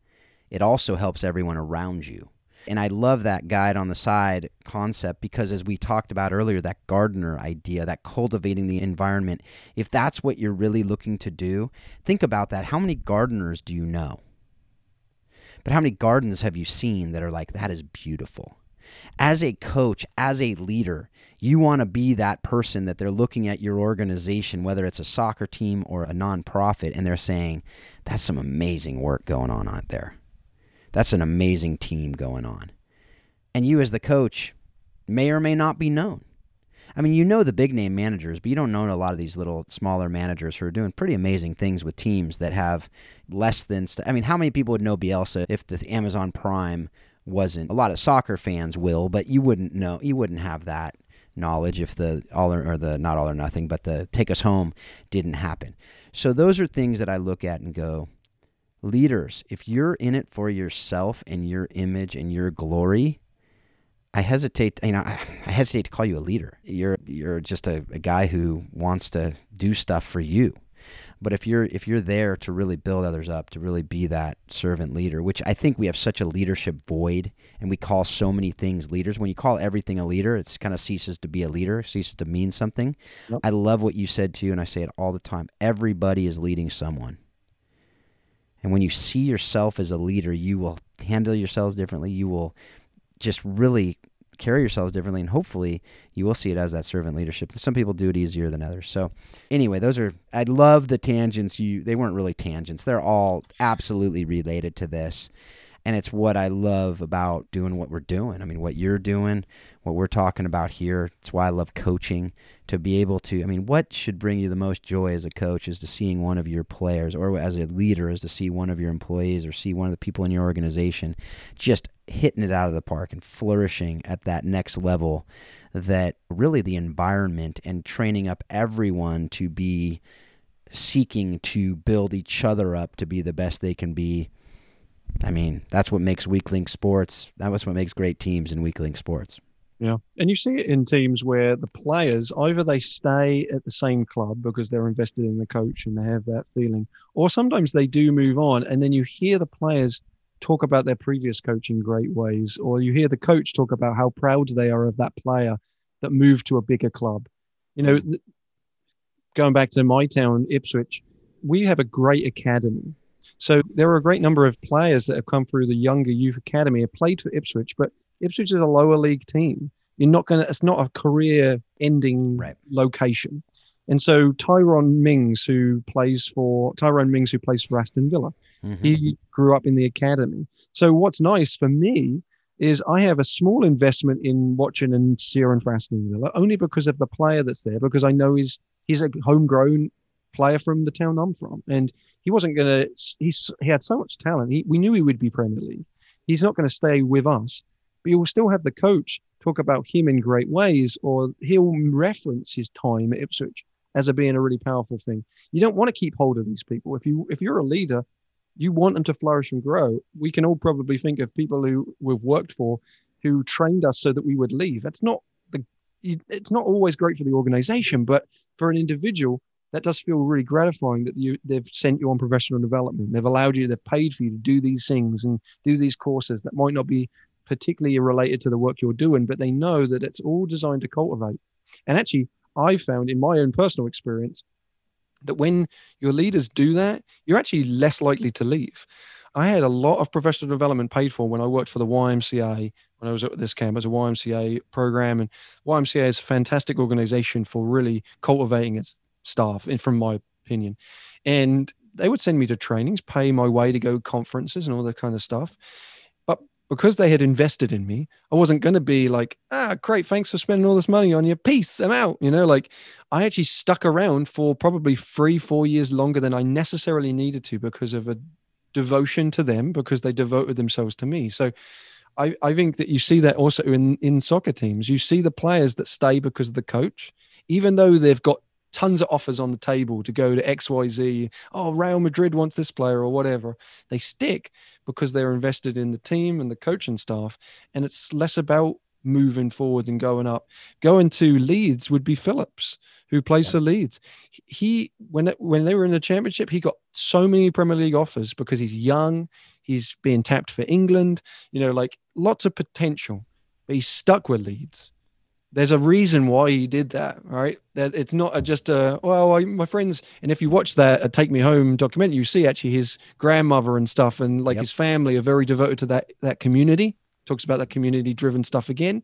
it also helps everyone around you. And I love that guide on the side concept because, as we talked about earlier, that gardener idea, that cultivating the environment, if that's what you're really looking to do, think about that. How many gardeners do you know? But how many gardens have you seen that are like, that is beautiful? As a coach, as a leader, you want to be that person that they're looking at your organization, whether it's a soccer team or a nonprofit, and they're saying, that's some amazing work going on out there. That's an amazing team going on. And you, as the coach, may or may not be known. I mean, you know the big name managers, but you don't know a lot of these little smaller managers who are doing pretty amazing things with teams that have less than. St- I mean, how many people would know Bielsa if the Amazon Prime wasn't? A lot of soccer fans will, but you wouldn't know. You wouldn't have that knowledge if the all or, or the not all or nothing, but the take us home didn't happen. So those are things that I look at and go, leaders, if you're in it for yourself and your image and your glory, I hesitate. You know, I, I hesitate to call you a leader. You're you're just a, a guy who wants to do stuff for you. But if you're if you're there to really build others up, to really be that servant leader, which I think we have such a leadership void, and we call so many things leaders. When you call everything a leader, it kind of ceases to be a leader, ceases to mean something. Yep. I love what you said to you and I say it all the time. Everybody is leading someone. And when you see yourself as a leader, you will handle yourselves differently. You will just really carry yourselves differently, and hopefully, you will see it as that servant leadership. Some people do it easier than others. So, anyway, those are. I love the tangents. You they weren't really tangents. They're all absolutely related to this, and it's what I love about doing what we're doing. I mean, what you're doing, what we're talking about here. It's why I love coaching to be able to. I mean, what should bring you the most joy as a coach is to seeing one of your players, or as a leader, is to see one of your employees or see one of the people in your organization just hitting it out of the park and flourishing at that next level. That really the environment and training up everyone to be seeking to build each other up to be the best they can be. I mean, that's what makes weak link sports. That was what makes great teams in weak link sports. Yeah. And you see it in teams where the players either they stay at the same club because they're invested in the coach and they have that feeling, or sometimes they do move on. And then you hear the players talk about their previous coach in great ways, or you hear the coach talk about how proud they are of that player that moved to a bigger club. You know, going back to my town, Ipswich, we have a great academy. So there are a great number of players that have come through the younger youth academy, have played for Ipswich, but Ipswich is a lower league team. You're not going to, it's not a career ending Right. location. And so Tyrone Mings, who plays for Tyrone Mings, who plays for Aston Villa, Mhm. he grew up in the academy. So what's nice for me is I have a small investment in watching and cheering for Aston Villa only because of the player that's there, because I know he's he's a homegrown player from the town I'm from, and he wasn't going to. He's he had so much talent. He, we knew he would be Premier League. He's not going to stay with us, but you will still have the coach talk about him in great ways, or he'll reference his time at Ipswich as a being a really powerful thing. You don't want to keep hold of these people. If you if you're a leader, you want them to flourish and grow. We can all probably think of people who we've worked for who trained us so that we would leave. That's not the it's not always great for the organization, but for an individual, that does feel really gratifying that you they've sent you on professional development. They've allowed you, they've paid for you to do these things and do these courses that might not be particularly related to the work you're doing, but they know that it's all designed to cultivate. And actually, I found in my own personal experience that when your leaders do that, you're actually less likely to leave. I had a lot of professional development paid for when I worked for the YMCA when I was at this camp as a YMCA program. And YMCA is a fantastic organization for really cultivating its staff, and from my opinion. And they would send me to trainings, pay my way to go conferences and all that kind of stuff But because they had invested in me, I wasn't going to be like, ah, great, thanks for spending all this money on you. Peace, I'm out. You know, like I actually stuck around for probably three, four years longer than I necessarily needed to because of a devotion to them, because they devoted themselves to me. So I, I think that you see that also in, in soccer teams. You see the players that stay because of the coach, even though they've got tons of offers on the table to go to XYZ. Oh, Real Madrid wants this player or whatever. They stick because they're invested in the team and the coaching staff. And it's less about moving forward and going up. Going to Leeds would be Phillips, who plays yeah. for Leeds. He when when they were in the championship, he got so many Premier League offers because he's young, he's being tapped for England, you know, like lots of potential. But he's stuck with Leeds there's a reason why he did that, right? That it's not a, just a well, I, my friends. And if you watch that "Take Me Home" documentary, you see actually his grandmother and stuff, and like yep. his family are very devoted to that that community. Talks about that community-driven stuff again,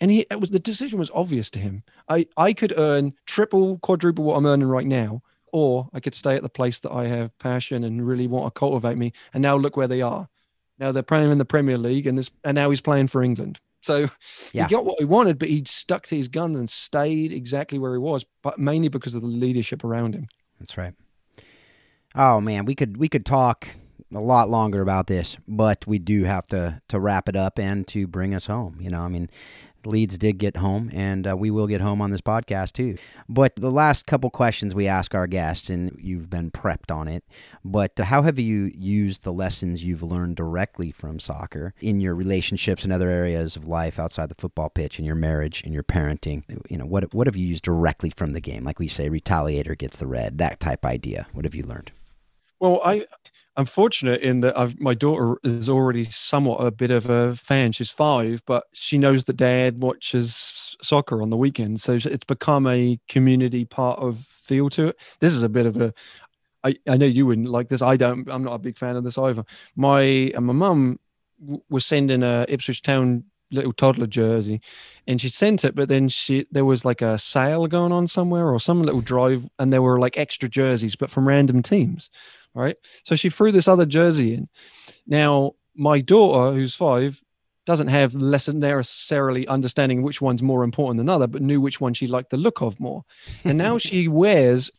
and he it was the decision was obvious to him. I I could earn triple, quadruple what I'm earning right now, or I could stay at the place that I have passion and really want to cultivate me. And now look where they are. Now they're playing in the Premier League, and this, and now he's playing for England. So yeah. he got what he wanted, but he stuck to his guns and stayed exactly where he was, but mainly because of the leadership around him. That's right. Oh man, we could we could talk a lot longer about this, but we do have to to wrap it up and to bring us home. You know, I mean, Leeds did get home, and uh, we will get home on this podcast too. But the last couple questions we ask our guests, and you've been prepped on it, but how have you used the lessons you've learned directly from soccer in your relationships and other areas of life outside the football pitch, in your marriage, in your parenting? You know, what what have you used directly from the game? Like we say, retaliator gets the red, that type idea. What have you learned? Well, I I'm fortunate in that I've, my daughter is already somewhat a bit of a fan. She's five, but she knows that dad watches soccer on the weekends. So it's become a community part of feel to it. This is a bit of a, I, I know you wouldn't like this. I don't, I'm not a big fan of this either. My, my mum was sending a Ipswich Town little toddler jersey and she sent it but then she there was like a sale going on somewhere or some little drive and there were like extra jerseys but from random teams right? So she threw this other jersey in. Now, my daughter, who's five, doesn't have less necessarily understanding which one's more important than other, but knew which one she liked the look of more. And now [LAUGHS] she wears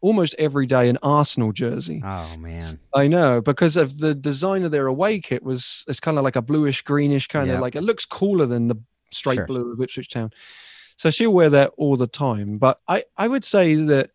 almost every day an Arsenal jersey. Oh man, I know because of the design of their away kit was it's kind of like a bluish greenish kind yep. of like it looks cooler than the straight sure. blue of Ipswich Town. So she'll wear that all the time. But I I would say that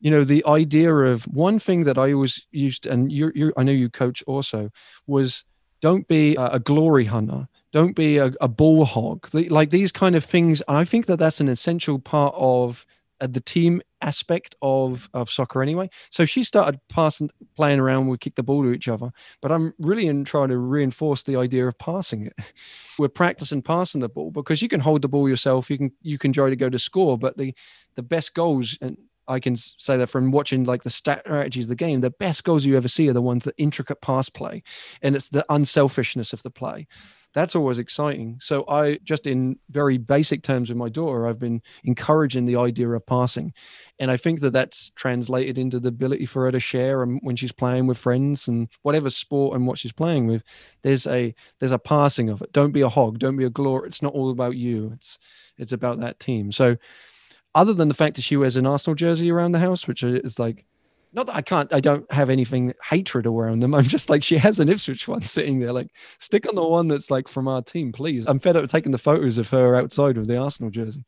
you know the idea of one thing that i always used and you you i know you coach also was don't be a, glory hunter. Don't be a, a ball hog. Like these kind of things i think that that's an essential part of uh, the team aspect of of soccer anyway. So she started passing playing around we kick the ball to each other but i'm really in trying to reinforce the idea of passing it. [LAUGHS] We're practicing passing the ball because you can hold the ball yourself you can you can try to go to score but the the best goals and I can say that from watching like the strategies of the game, the best goals you ever see are the ones that intricate pass play, and it's the unselfishness of the play. That's always exciting. So I just in very basic terms with my daughter, I've been encouraging the idea of passing, and I think that that's translated into the ability for her to share and when she's playing with friends and whatever sport and what she's playing with. There's a there's a passing of it. Don't be a hog. Don't be a glory. It's not all about you. It's it's about that team. So other than the fact that she wears an Arsenal jersey around the house, which is like not that I can't, I don't have anything hatred around them. [LAUGHS] I'm just like, she has an Ipswich one sitting there. Like, stick on the one that's like from our team, please. I'm fed up with taking the photos of her outside with the Arsenal jersey.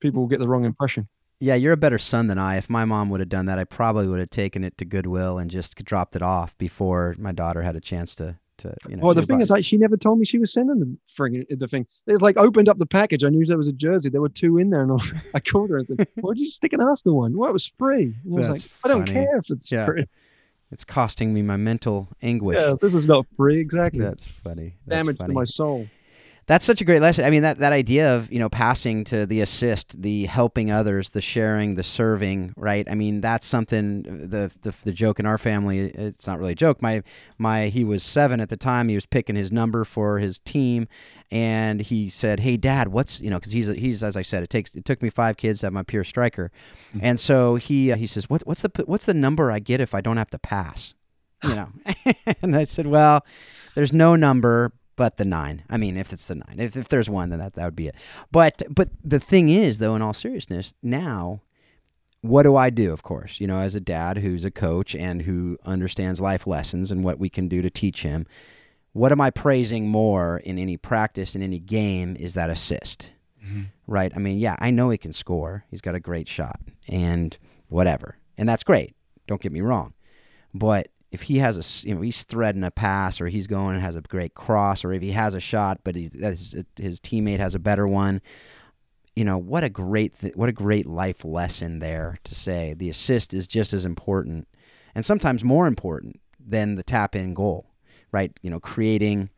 People will get the wrong impression. Yeah, you're a better son than I. If my mom would have done that, I probably would have taken it to Goodwill and just dropped it off before my daughter had a chance to to you know. Well, the thing is, like, she never told me she was sending the friggin' the thing. It's like opened up the package. I knew there was a jersey. There were two in there, and I- [LAUGHS] I called her and said, [LAUGHS] "Why did you stick an Arsenal one? Well, it was free." And I was like, "I don't care if it's Yeah. free. it's costing me my mental anguish. Yeah, this is not free. Exactly. That's funny. That's Damage funny. to my soul. That's such a great lesson. I mean, that, that idea of, you know, passing to the assist, the helping others, the sharing, the serving, right? I mean, that's something the, the the joke in our family, it's not really a joke. My my he was 7 at the time. He was picking his number for his team and he said, "Hey dad, what's, you know, cuz he's he's as I said, it takes it took me 5 kids to have my pure striker." And so he uh, he says, "What what's the what's the number I get if I don't have to pass?" You know. [LAUGHS] and I said, "Well, there's no number but the nine. I mean, if it's the nine, if, if there's one, then that, that would be it. But but the thing is, though, in all seriousness, now, what do I do? Of course, you know, as a dad who's a coach and who understands life lessons and what we can do to teach him. What am I praising more in any practice in any game is that assist, mm-hmm. right? I mean, yeah, I know he can score. He's got a great shot and whatever, and that's great. Don't get me wrong, but if he has a you know he's threading a pass or he's going and has a great cross or if he has a shot but his, his teammate has a better one you know what a great th- what a great life lesson there to say the assist is just as important and sometimes more important than the tap in goal right? You know creating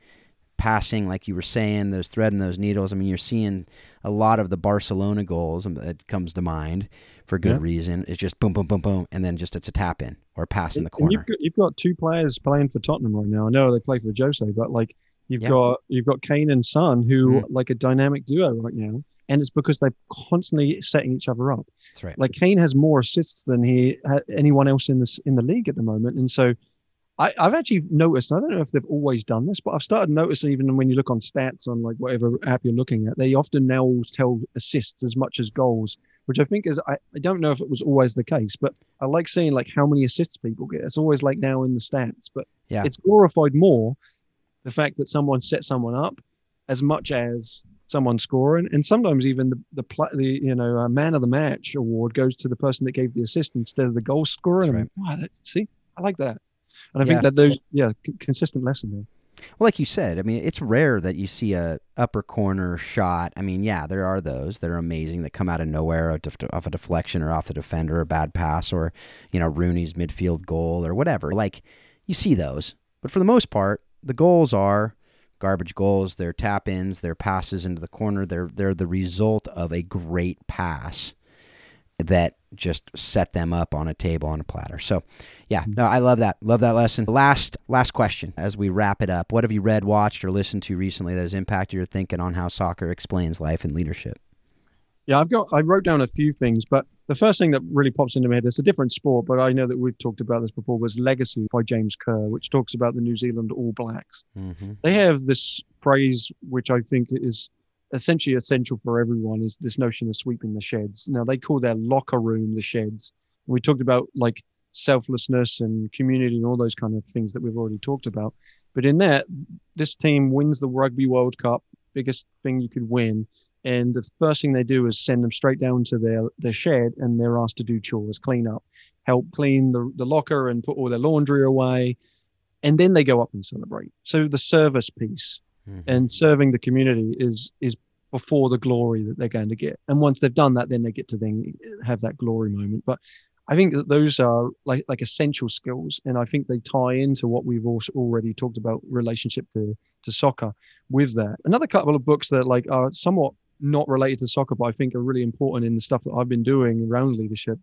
passing like you were saying those threading those needles. I mean you're seeing a lot of the barcelona goals um, that comes to mind for good Yeah. reason it's just boom boom boom boom and then just it's a tap in or a pass in the corner You've got, you've got two players playing for Tottenham right now. I know they play for Jose, but like you've Yeah. got you've got Kane and Son, who Mhm. like a dynamic duo right now, and it's because they're constantly setting each other up. that's right Like Kane has more assists than he anyone else in this in the league at the moment, and so I, I've actually noticed. I don't know if they've always done this, but I've started noticing even when you look on stats on like whatever app you're looking at, they often now tell assists as much as goals, which I think is I, I don't know if it was always the case, but I like seeing like how many assists people get. It's always like now in the stats, but Yeah. it's glorified more the fact that someone set someone up as much as someone scoring, and sometimes even the the, pla the you know uh, man of the match award goes to the person that gave the assist instead of the goal scorer. That's right. wow, that, see, I like that, and I Yeah. think that those yeah c- consistent lesson there. Well, like you said, I mean, it's rare that you see a upper corner shot. I mean, yeah, there are those that are amazing that come out of nowhere off a deflection or off the defender, a bad pass, or you know Rooney's midfield goal or whatever. Like you see those, but for the most part, the goals are garbage goals. They're tap ins, they're passes into the corner. They're they're the result of a great pass that just set them up on a table on a platter. So, yeah, no, I love that. Love that lesson. Last last question as we wrap it up. What have you read, watched, or listened to recently that has impacted your thinking on how soccer explains life and leadership? Yeah, I've got I wrote down a few things, but the first thing that really pops into my head, it's a different sport, but I know that we've talked about this before, was Legacy by James Kerr, which talks about the New Zealand All Blacks. Mm-hmm. They have this phrase which I think is essentially essential for everyone is this notion of sweeping the sheds. Now they call their locker room the sheds. We talked about like selflessness and community and all those kind of things that we've already talked about. But in that, this team wins the Rugby World Cup, biggest thing you could win. And the first thing they do is send them straight down to their, their shed and they're asked to do chores, clean up, help clean the, the locker and put all their laundry away. And then they go up and celebrate. So the service piece Mm-hmm. and serving the community is is before the glory that they're going to get. And once they've done that, then they get to then have that glory moment. But I think that those are like like essential skills, and I think they tie into what we've also already talked about relationship to to soccer with that. Another couple of books that like are somewhat not related to soccer, but I think are really important in the stuff that I've been doing around leadership.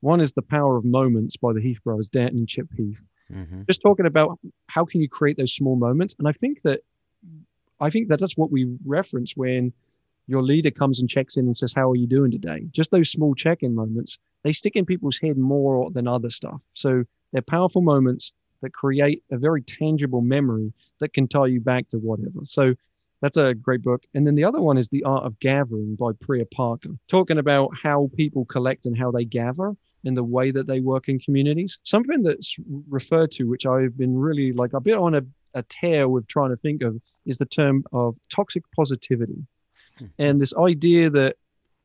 One is The Power of Moments by the Heath brothers, Danton and Chip Heath Mm-hmm. just talking about how can you create those small moments and i think that i think that that's what we reference when your leader comes and checks in and says how are you doing today? Just those small check-in moments they stick in people's head more than other stuff. So they're powerful moments that create a very tangible memory that can tie you back to whatever. So that's a great book. And then the other one is the art of gathering by priya parker talking about how people collect and how they gather in the way that they work in communities. Something that's referred to, which I've been really like a bit on a, a tear with trying to think of, is the term of toxic positivity. Hmm. And this idea that,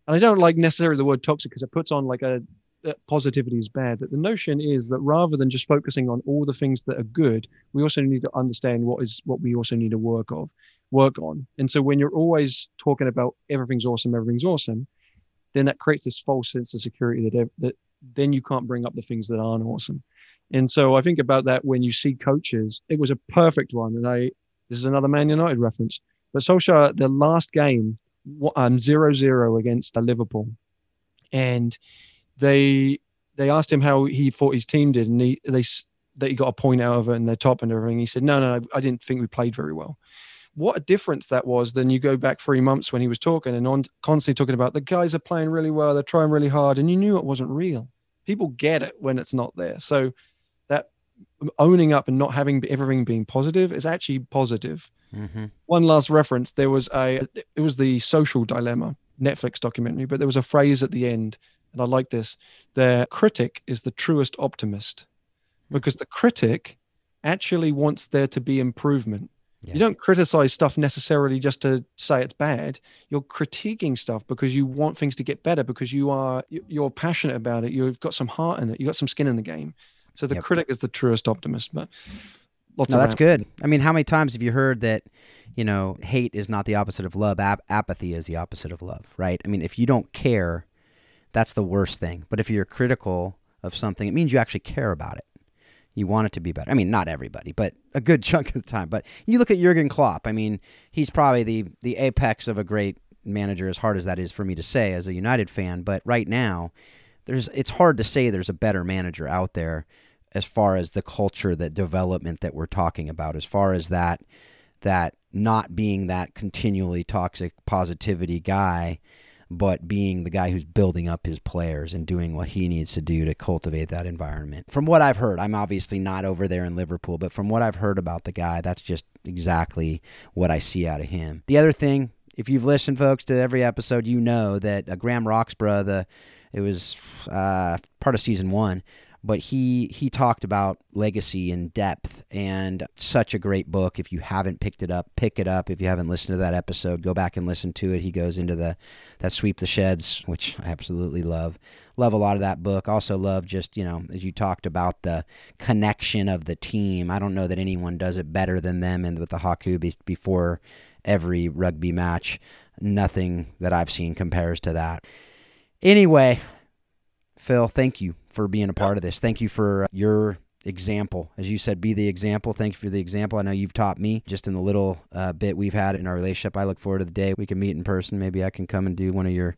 and I don't like necessarily the word toxic because it puts on like a, that positivity is bad. But the notion is that rather than just focusing on all the things that are good, we also need to understand what is what we also need to work of, work on. And so when you're always talking about everything's awesome, everything's awesome, then that creates this false sense of security that that then you can't bring up the things that aren't awesome. And so I think about that when you see coaches. It was a perfect one, and I this is another Man United reference. But Solskjaer, the last game, um, zero zero against Liverpool, and they they asked him how he thought his team did, and he they that he got a point out of it and their top and everything. He said, "No, no, I didn't think we played very well." What a difference that was. Then you go back three months when he was talking and on constantly talking about the guys are playing really well, they're trying really hard, and you knew it wasn't real. People get it when it's not there. So that owning up and not having everything being positive is actually positive. Mm-hmm. One last reference: there was a it was the social dilemma Netflix documentary, but there was a phrase at the end and I like this, their critic is the truest optimist because the critic actually wants there to be improvement. Yeah. You don't criticize stuff necessarily just to say it's bad. You're critiquing stuff because you want things to get better because you are you're passionate about it. You've got some heart in it. You've got some skin in the game. So the yep. critic is the truest optimist. But lots no, that's good. I mean, how many times have you heard that? You know, hate is not the opposite of love. Ap- apathy is the opposite of love, right? I mean, if you don't care that's the worst thing. But if you're critical of something, it means you actually care about it. You want it to be better. I mean, not everybody, but a good [LAUGHS] chunk of the time. But you look at Jurgen Klopp. I mean, he's probably the the apex of a great manager. As hard as that is for me to say as a United fan, but right now, there's it's hard to say there's a better manager out there as far as the culture, that development that we're talking about, as far as that that not being that continually toxic positivity guy but being the guy who's building up his players and doing what he needs to do to cultivate that environment. From what I've heard, I'm obviously not over there in Liverpool, but from what I've heard about the guy, that's just exactly what I see out of him. The other thing, if you've listened, folks, to every episode, you know that uh, Graham Roxburgh, the it was uh, part of season one but he he talked about legacy in depth and such a great book. If you haven't picked it up pick it up. If you haven't listened to that episode go back and listen to it. He goes into the that sweep the sheds which i absolutely love. Love a lot of that book. Also love just you know as you talked about the connection of the team. I don't know that anyone does it better than them and with the haka be- before every rugby match. Nothing that i've seen compares to that. Anyway phil thank you for being a part of this. Thank you for your example. As you said, be the example. Thank you for the example. I know you've taught me just in the little uh, bit we've had in our relationship. I look forward to the day we can meet in person. Maybe I can come and do one of your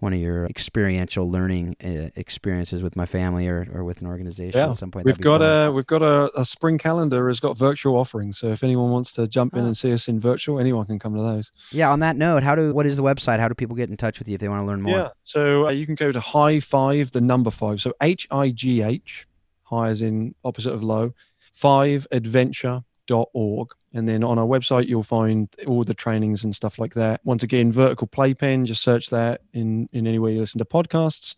one of your experiential learning uh, experiences with my family or, or with an organization yeah. at some point. We've got fun. a we've got a, a, spring calendar has got virtual offerings. So if anyone wants to jump in oh. and see us in virtual, anyone can come to those. Yeah. On that note, how do what is the website? How do people get in touch with you if they want to learn more? Yeah. So uh, you can go to high five, the number five. So H I G H, high as in opposite of low, five adventure.org. And then on our website, you'll find all the trainings and stuff like that. Once again, Vertical Playpen, just search that in, in any way you listen to podcasts.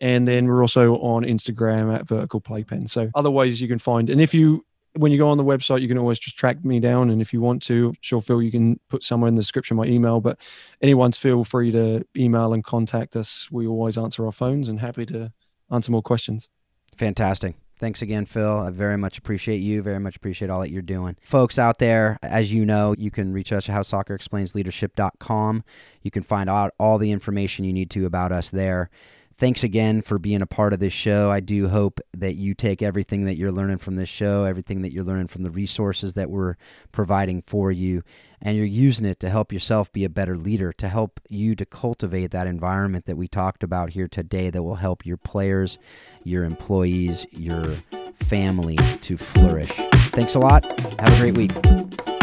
And then we're also on Instagram at Vertical Playpen. So other ways you can find. And if you, when you go on the website, you can always just track me down. And if you want to, sure, Phil, you can put somewhere in the description my email. But anyone's feel free to email and contact us. We always answer our phones and happy to answer more questions. Fantastic. Thanks again, Phil. I very much appreciate you. Very much appreciate all that you're doing. Folks out there, as you know, you can reach us at howsoccerexplainsleadership.com. You can find out all the information you need to about us there. Thanks again for being a part of this show. I do hope that you take everything that you're learning from this show, everything that you're learning from the resources that we're providing for you, and you're using it to help yourself be a better leader, to help you to cultivate that environment that we talked about here today that will help your players, your employees, your family to flourish. Thanks a lot. Have a great week.